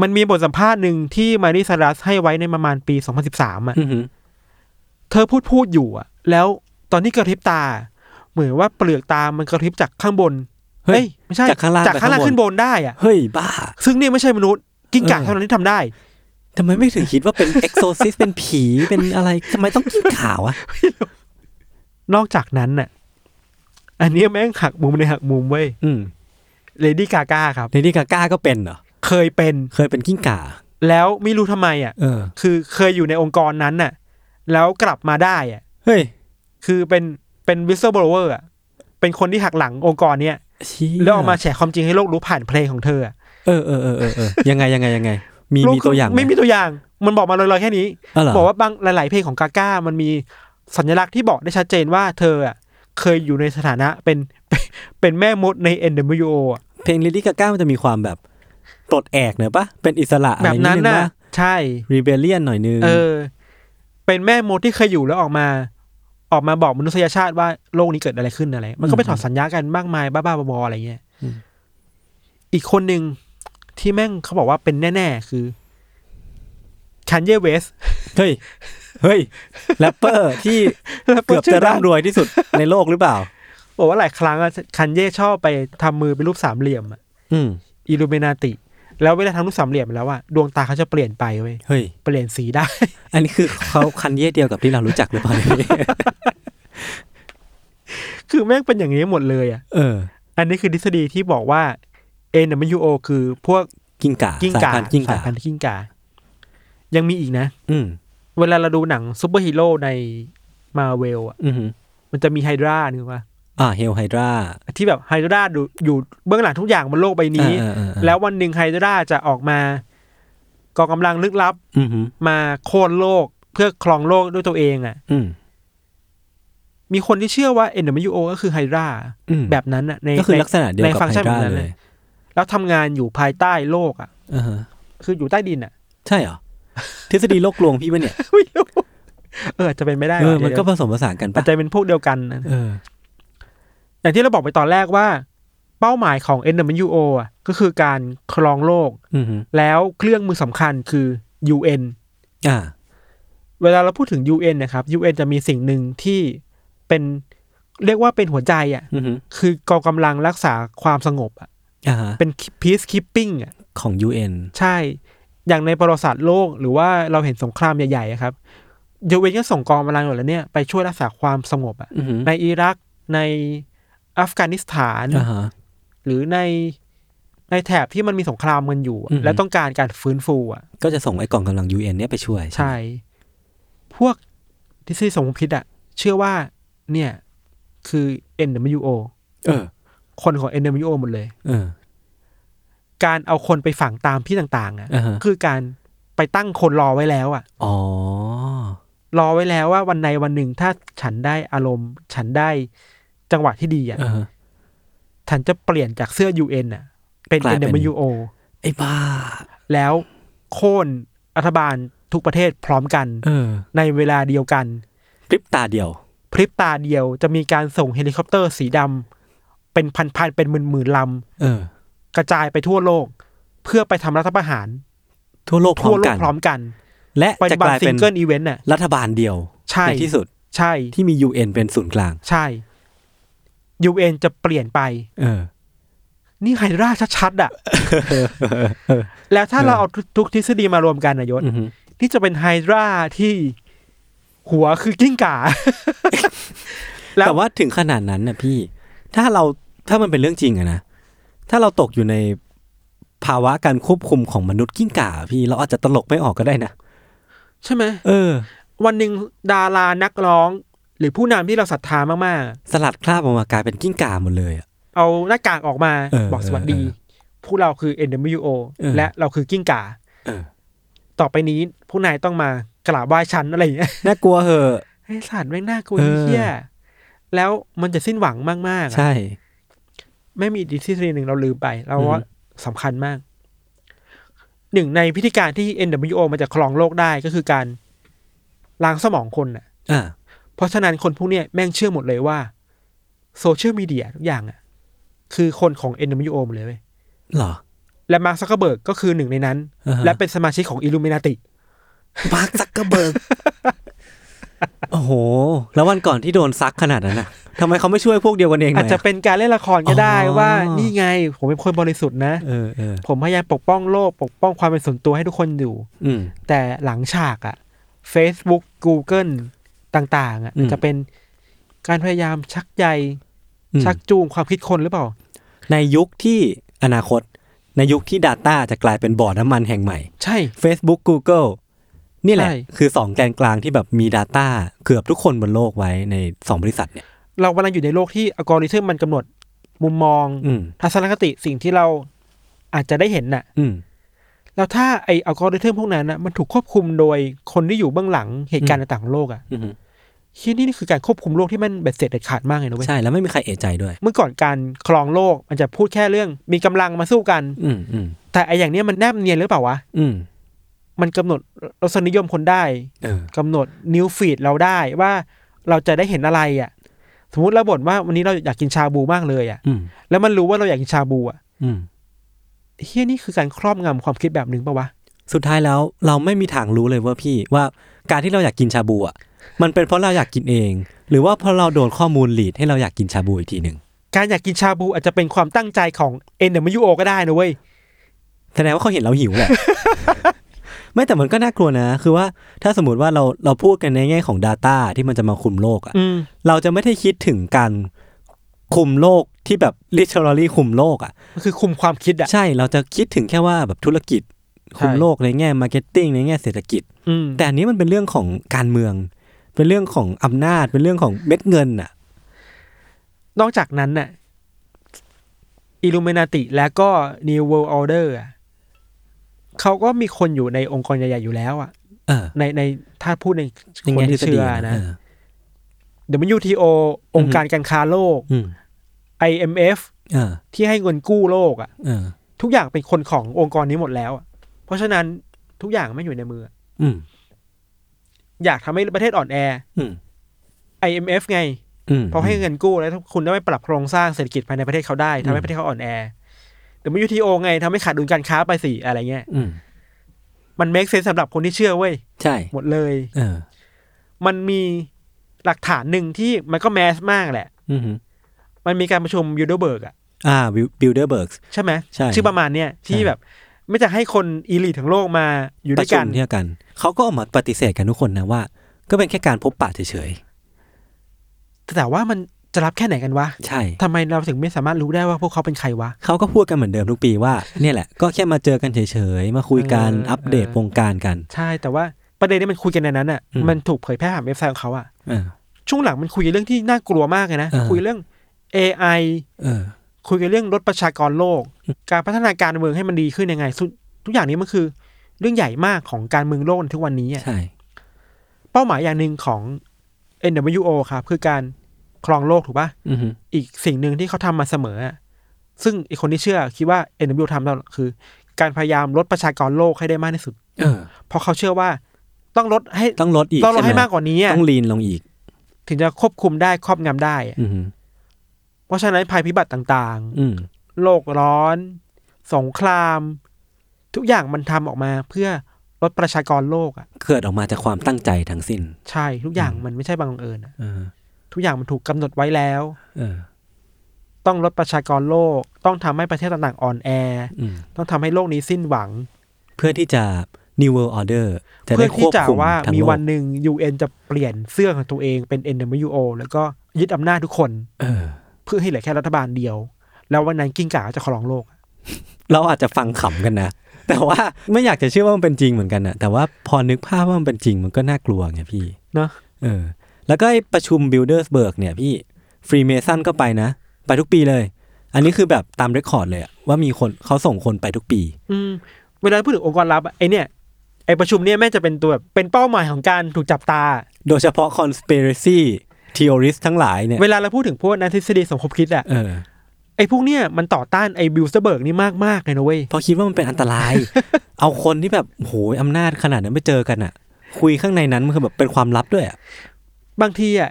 มันมีบทสัมภาษณ์หนึ่งที่มารีซารัสให้ไว้ในประมาณปี 2013อะอือหือเธอพูดพูดอยู่อะ แล้วตอนที่กระพริบตา เหมือนว่าเปลือกตามันกระพริบจากข้างบน เฮ้ยอ้ไม่ใช่จากข้างล่างจากข้างล่างไปข้างบนขึ้นบนได้อะ เฮ้ยบ้า ซึ่งนี่ไม่ใช่มนุษย์กิ้งก่าเออเท่านั้นที่ทำได้ทำไมไม่ถึงคิดว่าเป็นเอ็กโซซิสเป็นผีเป็นอะไรทำไมต้องกิ้งก่าอะนอกจากนั้นน่ะ อันนี้แม่งหักมุมในหักมุมเว้ยอืม เลดี้กาก้าครับ เลดี้กาก้าก็เป็นเหรอ เคยเป็น เคยเป็นกิ้งก่า แล้วไม่รู้ทำไมอะ เออ คือเคยอยู่ในองค์กรนั้นน่ะ แล้วกลับมาได้อะ เฮ้ย คือเป็น เป็น whistleblower อะ เป็นคนที่หักหลังองค์กรเนี้ยเชี่ยแล้วเออกมาแฉความจริงให้โลกรู้ผ่านเพลงของเธออะเออเออเออเออเออยังไงยังไงยังไง มีโลกมีตัวอย่างหไม่มีตัวอย่าง มันบอกมาลอยๆแค่นี้อ๋อเหรอบอกว่าบางหลาย ๆ เพลงของกาก้า มันมีสัญลักษณ์ที่บอกได้ชัดเจนว่าเธออะเคยอยู่ในสถานะเป็นเป็นเป็นแม่มดใน NWO อะ เพลงเลดี้กาก้ามันจะมีความแบบปลดแอกเนอะปะเป็นอิสระอะไรแบบนั้นดงน่ะปะใช่รีเบเลียนหน่อยนึงเออ เป็นแม่มดที่เคยอยู่แล้วออกมา ออกมาบอกมนุษยชาติว่าโลกนี้เกิดอะไรขึ้นอะไร มันก็ไปถอดสัญญะกันมากมายบ้าๆบอๆอะไรเงี้ยอีกคนหนึ่งที่แม่งเขาบอกว่าเป็นแน่ ๆ คือ Kanye West เฮ้ย เฮ้ยแรปเปอร์ที่เกือบจะร่ำรวยที่สุดในโลกหรือเปล่า บอกว่าหลายครั้งอะคันเย่ชอบไปทำมือเป็นรูปสามเหลี่ยมอะอืมอิลูเมนาติ แล้วเวลาทำรูปสามเหลี่ยมแล้วอะดวงตาเขาจะเปลี่ยนไปเว้ยเฮ้ยเปลี่ยนสีได้ อันนี้คือเขาคันเย่เดียวกับที่เรารู้จักหรือเปล่าเนี่ยคือแม่งเป็นอย่างนี้หมดเลยอะเออ อันนี้คือทฤษฎีที่บอกว่า NWO คือพวกกิ้งก่ากิ้งก่า สายพันธุ์กิ้งก่า สายพันธุ์กิ้งก่ายังมีอีกนะ อืมเวลาเราดูหนังซูเปอร์ฮีโร่ในมาเวลอะอือหือมันจะมี Hydra นึกว่า อ่า Hail Hydraที่แบบ Hydra ดูอยู่เบื้องหลังทุกอย่างบนโลกใบนี้เออเออเออแล้ววันหนึ่ง Hydra จะออกมากองกำลังลึกลับอือหือมาโค่นโลกเพื่อครองโลกด้วยตัวเองอะ่ะอืมมีคนที่เชื่อว่า NWO ก็คือไฮดราอืมแบบนั้นอะในก็คือในลักษณะเดียวในกับฟังก์ชันไฮดแบบรานั้นเลเลยยแล้วทำงานอยู่ภายใต้โลกอะอ่าฮะคืออยู่ใต้ดินอะ ใช่เหรอ ทฤษฎีโลกลวงพี่ปะเนี่ยไม่รู้เอออาจจะเป็นไม่ได้เออว่ะมันก็ผเดี๋ยวสมผสานกันอาปะจจะเป็นพวกเดียวกันนะเออ อย่างที่เราบอกไปตอนแรกว่า เป้าหมายของ NWO อะก็คือการครองโลกอือหือแล้วเครื่องมือสำคัญคือ UN อ่าเวลาเราพูดถึง UN นะครับ UN จะมีสิ่งหนึ่งที่เป็นเรียกว่าเป็นหัวใจอะอือหือคือกองกำลังรักษาความสงบอะอ่าฮะเป็น peacekeeping อะของ UN ใช่ อย่างในประวัติศาสตร์โลก หรือว่าเราเห็นสงครามใหญ่ๆอะครับยูเวนก็ส่งกองกำลังหมดแล้วเนี่ยไปช่วยรักษาความสงบอะอือหือในอิรักใน อัฟกานิสถานอ่าฮะหรือในในแถบที่มันมีสงครามกันอยู่อะอือฮึแล้วต้องการการฟื้นฟูอะ ก็จะส่งไอ้กองกำลัง UN เนี่ยไปช่วย ใช่ พวกทฤษฎีสมคบคิดอะเชื่อว่า เนี่ย คือ NWO เออ คนของ NWO หมดเลย เออ การเอาคนไปฝังตามที่ต่าง ๆอะอ่าฮะคือการไปตั้งคนรอไว้แล้วอะอ๋อ รอไว้แล้วว่าวันในวันหนึ่งถ้าฉันได้อารมณ์ ฉันได้ จังหวะที่ดีอะอ่าฮะฉันจะเปลี่ยนจากเสื้อ UN อะเป็นกลายเป็น NWO ไอ้บ้า แล้วโค่นรัฐบาลทุกประเทศพร้อมกันเออในเวลาเดียวกันพริบตาเดียวพริบตาเดียวจะมีการส่งเฮลิคอปเตอร์สีดำเป็นพันๆเป็นหมื่นๆลเออำกระจายไปทั่วโลก เพื่อไปทำรัฐประหาร ทั่วโลกพร้ทั่วโลกพร้อมกัน และจะฏิบัติ single event น่ะรัฐบาลเดียว ใช่ในที่สุด ใช่ที่มี UN เป็นศูนย์กลาง ใช่ UN จะเปลี่ยนไป เออ นี่ Hydra ชัดๆอะ แล้วถ้าเราเอาทุกทฤษฎีมารวมกันนะยศอือหือนี่จะเป็น Hydra ที่หัวคือกิ้งก่าแล้วแต่ว่าถึงขนาดนั้นนะพี่ ถ้าเราถ้ามันเป็นเรื่องจริงอะนะ ถ้าเราตกอยู่ในภาวะการควบคุมของมนุษย์กิ้งก่าพี่ เราอาจจะตลกไม่ออกก็ได้นะ ใช่ไหมเออ วันหนึ่งดารานักร้อง หรือผู้นำที่เราศรัทธามากสลัดคราบออกมากลายเป็นกิ้งก่าหมดเลยอะๆเอาหน้ากากออกมาเออบอกสวัสดีเออพวกเราคือ NWO เออและเราคือกิ้งก่าเออต่อไปนี้ผู้นายต้องมากราบไหว้ฉันอะไรอย่างเงี้ยน่ากลัวเหอะไอ้สัตว์แม่งน่ากลัวเออเฮี้ยแล้วมันจะสิ้นหวังมากๆอะใช่ไม่มีทฤษฎีหนึ่งเราลืมไปเราว่าสำคัญมาก หนึ่งในพิธีการที่ NWO มันจะครองโลกได้ก็คือการล้างสมองคนน่ะอ่า เพราะฉะนั้นคนพวกเนี้ยแม่งเชื่อหมดเลยว่าโซเชียลมีเดียทุกอย่างอะคือคนของ NWO หมดเลยเว้ยเหรอ และ Mark Zuckerberg ก็คือหนึ่งในนั้นอ่าฮะและเป็นสมาชิกของอิลูมินาติMark Zuckerbergโอ้โห แล้ววันก่อนที่โดนซักขนาดนั้นน่ะทำไมเขาไม่ช่วยพวกเดียวกันเองหน่อาอจยจะเป็นการเล่นละครก็ได้อ๋อว่า นี่ไง ผมเป็นคนบริสุทธิ์นะเออเออผมพยายามปกป้องโลก ปกป้องความเป็นส่วนตัวให้ทุกคนอยู่อืมแต่หลังฉากอะ Facebook Google ต่างๆอะอืมจะเป็นการพยายามชักใยอืมชักจูงความคิดคนหรือเปล่า ในยุคที่อนาคต ในยุคที่ Data จะกลายเป็นบ่อน้ำมันแห่งใหม่ ใช่ Facebook Google นี่แหละใช่คือสองแกนกลางที่แบบมี Data เกือบทุกคนบนโลกไว้ในสองบริษัทเนี่ย เรากำลังอยู่ในโลกที่อัลกอริทึมมันกำหนดมุมมองอืมทัศนคติสิ่งที่เราอาจจะได้เห็นน่ะอืมแล้วถ้าไออัลกอริทึมพวกนั้นนะมันถูกควบคุมโดยคนที่อยู่เบื้องหลังเหตุการณ์ต่างๆของโลกอะ อืมที่นี่คือการควบคุมโลกที่มันเบ็ดเสร็จเด็ดขาดมากเลยนะเว้ยใช่แล้วไม่มีใครเอะใจด้วย เมื่อก่อนการครองโลกมันจะพูดแค่เรื่อง มีกำลังมาสู้กัน อืมอืมแต่ไออย่างเนี้ยมันแนบเนียนหรือเปล่าวะอืมมันกำหนดรสนิยมคนได้เออกำหนดนิวฟีดเราได้ว่าเราจะได้เห็นอะไรอะ สมมติเราบ่นว่าวันนี้เราอยากกินชาบูมากเลยอะอืมแล้วมันรู้ว่าเราอยากกินชาบูอะอืมเฮียนี่คือการครอบงำความคิดแบบหนึ่งปะวะ สุดท้ายแล้วเราไม่มีทางรู้เลยว่าพี่ว่าการที่เราอยากกินชาบูอะ มันเป็นเพราะเราอยากกินเอง หรือว่าเพราะเราโดนข้อมูล lead ให้เราอยากกินชาบูอีกทีหนึ่งการอยากกินชาบูอาจจะเป็นความตั้งใจของ NWO ก็ได้นะเว้ยแสดงว่าเขาเห็นเราหิวแหละ ไม่แต่มันก็น่ากลัวนะ คือว่าถ้าสมมติว่าเราเราพูดกันในแง่ของ Data ที่มันจะมาคุมโลกอะอืมเราจะไม่ได้คิดถึงการคุมโลกที่แบบ literally คุมโลกอะมันคือคุมความคิดอะใช่เราจะคิดถึงแค่ว่าแบบธุรกิจคุมใช่โลกในแง่ marketing ในแง่เศรษฐกิจอืมแต่อันนี้มันเป็นเรื่องของการเมือง เป็นเรื่องของอำนาจ เป็นเรื่องของเม็ดเงินอะ นอกจากนั้นน่ะอิลูเมนาติและก็ New World Order อะเขาก็มีคนอยู่ในองค์กรใหญ่ๆอยู่แล้วอะเออในในถ้าพูดในในคนแง่ทฤที่ษฎีเชื่อนะนะเออ WTO องค์การการค้าโลกอืม IMF เออที่ให้เงินกู้โลกอะเออทุกอย่างเป็นคนขององค์กรนี้หมดแล้วอะเพราะฉะนั้นทุกอย่างไม่อยู่ในมือ อืม อยากทำให้ประเทศอ่อนแออืม IMF ไงอืมเพราะให้เงินกู้แล้วคุณได้ไปปรับโครงสร้างเศรษฐกิจภายในประเทศเขาได้ทำให้ประเทศเขาอ่อนแอแต่ไม่ยูทีโอไงทำให้ขาดดุลการค้าไปสิอะไรเงี้ยอืมมันเมคเซนสำหรับคนที่เชื่อเว้ยใช่ หมดเลย เออ มันมีหลักฐานหนึ่งที่มันก็แมสมากแหละอืมมันมีการประชุมยูโดเบิร์กอะอ่า Bilderberg ใช่ไหมใช่ชื่อประมาณเนี้ยที่ใช่แบบ ไม่จะให้คน elite ทั้งโลกมาอยู่ปด้ระวยชุกัมนเที่ยวกัน เขาก็ออกมาปฏิเสธกันทุกคนนะว่า ก็เป็นแค่การพบปะเฉยแต่ว่ามันจะรับแค่ไหนกันวะๆใช่ทำไมเราถึงไม่สามารถรู้ได้ว่าพวกเขาเป็นใครวะ เขาก็พูดกันเหมือนเดิมทุกปีว่า เนี่ยแหละ ก็แค่มาเจอกันเฉยๆ มาคุยกันเอออัอัปเดตเออวงการกัน ใช่ แต่ว่าประเด็นที่มันคุยกันในนั้นอะอืมมันถูกเผยแพร่ผ่านเว็บไซต์ของเขาอะเออช่วงหลังมันคุยเรื่องที่น่ากลัวมากเลยนะเออคุยเรื่อง AI เออ คุยกันเรื่องลดประชากรโลก การพัฒนาการเมืองให้มันดีขึ้นยังไงสุดทุกอย่างนี้มันคือ เรื่องใหญ่มากของการเมืองโลกในทุกวันนี้อะใช่เป้าหมายอย่างหนึ่งของ NWO ครับคือการครองโลกถูกปะอือฮึอีกสิ่งหนึ่งที่เขาทำมาเสมออะซึ่งไอคนที่เชื่อคิดว่า NWO ทำแล้วคือ การพยายามลดประชากรโลกให้ได้มากที่สุด เออเพราะเขาเชื่อว่าต้องลดให้ต้องลดอีกต้องลดช่ให้ไมากกว่านี้อะต้องลีนลงอีก ถึงจะควบคุมได้ครอบงำได้อะอือฮึ เพราะฉะนั้นภัยพิบัติต่างอืมๆโลกร้อน สงคราม ทุกอย่างมันทำออกมาเพื่อลดประชากรโลกอะเกิดออกมาจากความตั้งใจทั้งสิ้น ใช่ ทุกอย่างมันไม่ใช่บังเอิญอะเออทุกอย่างมันถูกกำหนดไว้แล้วเออต้องลดประชากรโลก ต้องทำให้ประเทศต่างๆอ่อนแออืมต้องทำให้โลกนี้สิ้นหวัง เพื่อที่จะ New World Order จะเพื่ได้อคที่วบจะคุมว่าทั้งมีโลวักนหนึ่ง UN จะเปลี่ยนเสื้อของตัวเองเป็น NWO แล้วก็ยึดอำนาจทุกคน เออ เพื่อให้เหลือแค่รัฐบาลเดียว แล้ววันนั้นกิ้งก่าก็จะครองโลก เราอาจจะฟังขำกันนะ แต่ว่าไม่อยากจะเชื่อว่ามันเป็นจริงเหมือนกันนะแต่ว่าพอนึกภาพว่ามันเป็นจริงมันก็น่ากลัวไงพี่เนอะเออ แล้วก็ไอ้ประชุม Buildersburg เนี่ยพี่Freemason ก็ไปนะ ไปทุกปีเลย อันนี้คือแบบตาม record เลยอะว่ามีคนเขาส่งคนไปทุกปี อืมเวลาพูดถึงองค์กรลับอะไอเนี่ยไอประชุมเนี่ยแม่งจะเป็นตัวแบบเป็นเป้าหมายของการถูกจับตา โดยเฉพาะ conspiracy theorist ทั้งหลายเนี่ยเวลาเราพูดถึงพวกนักทฤษฎีสมคบคิดอะเออไอพวกเนี่ยมันต่อต้านไอ Bilderberg นี่มากมากๆเลยนะเว้ยเพราะคิดว่ามันเป็นอันตราย เอาคนที่แบบโหยอำนาจขนาดนั้นไปเจอกันอะคุยข้างในนั้นมันคือแบบเป็นความลับด้วยอะบางทีอะ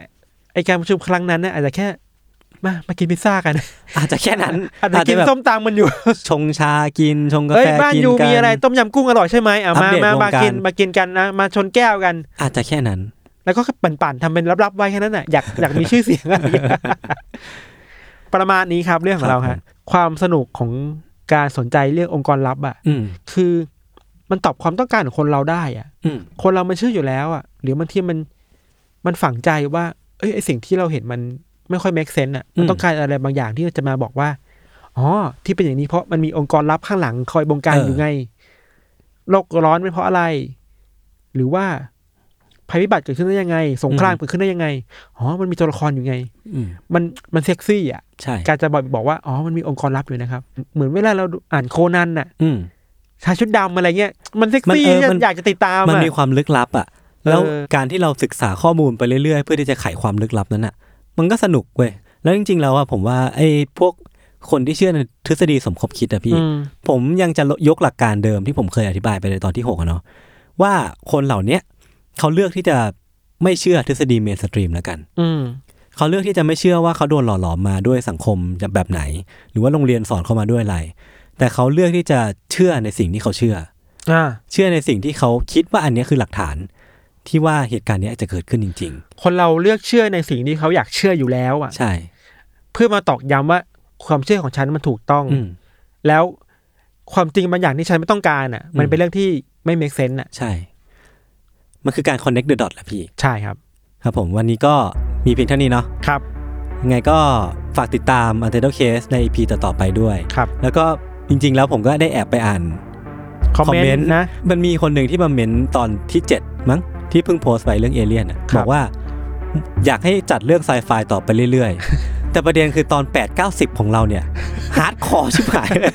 ไอการประชุมครั้งนั้นน่ะอาจจะแค่มามากินพิซซ่ากัน อาจจะแค่นั้นอาจจะกินแบบส้มตำมันอยู่ ชงชากินชงกาเอ้ยแฟบ้านกินยูกันมีอะไรต้มยำกุ้งอร่อยใช่ไหมอะอัปมาเดตมาวงมาการกินมากินกันนะมาชนแก้วกัน อาจจะแค่นั้น แล้วก็ปั่นๆทำเป็นลับๆไว้แค่นั้นน่ะอยากอยากมีชื่อเสียงอะไรอย่างเงี้ยประมาณนี้ครับเรื่องของเราครัฮะบความสนุกของการสนใจเรื่ององค์กรลับอะอืมคือมันตอบความต้องการของคนเราได้อะอืมคนเรามันเชื่ออยู่แล้วอะ หรือบางทีมันมันฝังใจว่า เอ้ยไอสิ่งที่เราเห็นมันไม่ค่อย make sense อะมันต้องการอะไรบางอย่างที่จะมาบอกว่าอ๋อที่เป็นอย่างนี้เพราะมันมีองค์กรลับข้างหลังคอยบงการอยู่ไงโลกร้อนเป็นเพราะอะไร หรือว่า ภัยพิบัติเกิดขึ้นได้ยังไง สงครามเกิดขึ้นได้ยังไง อ๋อ มันมีตัวละครอยู่ไงอืมมันมันเซ็กซี่อะใช่การจะบอกบอกว่า อ๋อ มันมีองค์กรลับอยู่นะครับ เหมือนเวลาเราดูอ่านโคนันน่ะอืมชายชุดดำอะไรเงี้ย มันเซ็กมันซี่เออมันอยากจะติดตาม มันอะมีความลึกลับอะ แล้วเออการที่เราศึกษาข้อมูลไปเรื่อยๆ เพื่อที่จะไขความลึกลับนั้นอะ มันก็สนุกเว้ย แล้วจริงๆ แล้วอะผมว่าไอ้พวกคนที่เชื่อในทฤษฎีสมคบคิดอะพี่อืมผมยังจะยกหลักการเดิมที่ผมเคยอธิบายไปในตอนที่หกอะเนาะว่าคนเหล่าเนี้ย เขาเลือกที่จะไม่เชื่อทฤษฎี mainstream แล้วกัน อืมเขาเลือกที่จะไม่เชื่อว่าเขาโดนหล่อหลอมมาด้วยสังคมแบบไหน หรือว่าโรงเรียนสอนเข้ามาด้วยอะไร แต่เขาเลือกที่จะเชื่อในสิ่งที่เขาเชื่ออ่าเชื่อในสิ่งที่เขาคิดว่าอันเนี้ยคือหลักฐาน ที่ว่าเหตุการณ์เนี้ยจะเกิดขึ้นจริงคนเราเลือกเชื่อในสิ่งที่เขาอยากเชื่ออยู่แล้วอะๆใช่ เพื่อมาตอกย้ำว่าความเชื่อของฉันมันถูกต้องอืมแล้วความจริงบางอย่างที่ฉันไม่ต้องการอะ มันอืมเป็นเรื่องที่ไม่ make sense อะ ใช่ มันคือการ connect the dot แหละพี่ ใช่ครับ ครับผมวันนี้ก็มีเพียงเท่านี้เนาะครับ ยังไงก็ฝากติดตาม u n t i t l e Case ใน EP ต่อๆไปด้วย ครับ แล้วก็จริง ๆ แล้วผมก็ได้แอบไปอ่าน คอมเมนต์นะ มันมีคนหนึ่งที่มาเมนต์ตอนที่ 7 มั้งที่เพิ่งโพสต์ไปเรื่องเอเลี่ยนอะครับ บอกว่า อยากให้จัดเรื่องไซไฟต่อไปเรื่อยๆ แต่ประเด็นคือตอน 8 9 10 ของเราเนี่ย hardcore ชิบหายเลย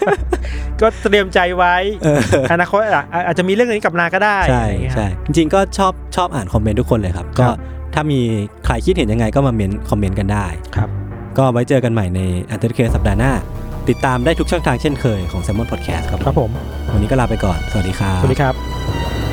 ก็เตรียมใจไว้เอออนาคตอะอาจจะมีเรื่องนี้กลับมาก็ได้ใช่อะไรอย่างเงี้ยใช่จริงๆก็ชอบชอบอ่านคอมเมนต์ทุกคนเลยครับ ก็ครับถ้ามีใครคิดเห็นยังไงก็มาเมนคอมเมนต์กันได้ครับ ก็ไว้เจอกันใหม่ใน u n t i t l e Case สัปดาห์หน้า ติดตามได้ทุกช่องทางเช่นเคยของ s ซ m o n Podcast ครับครับผม วันนี้ก็ลาไปก่อน สวัสดีครับ สวัสดีครับ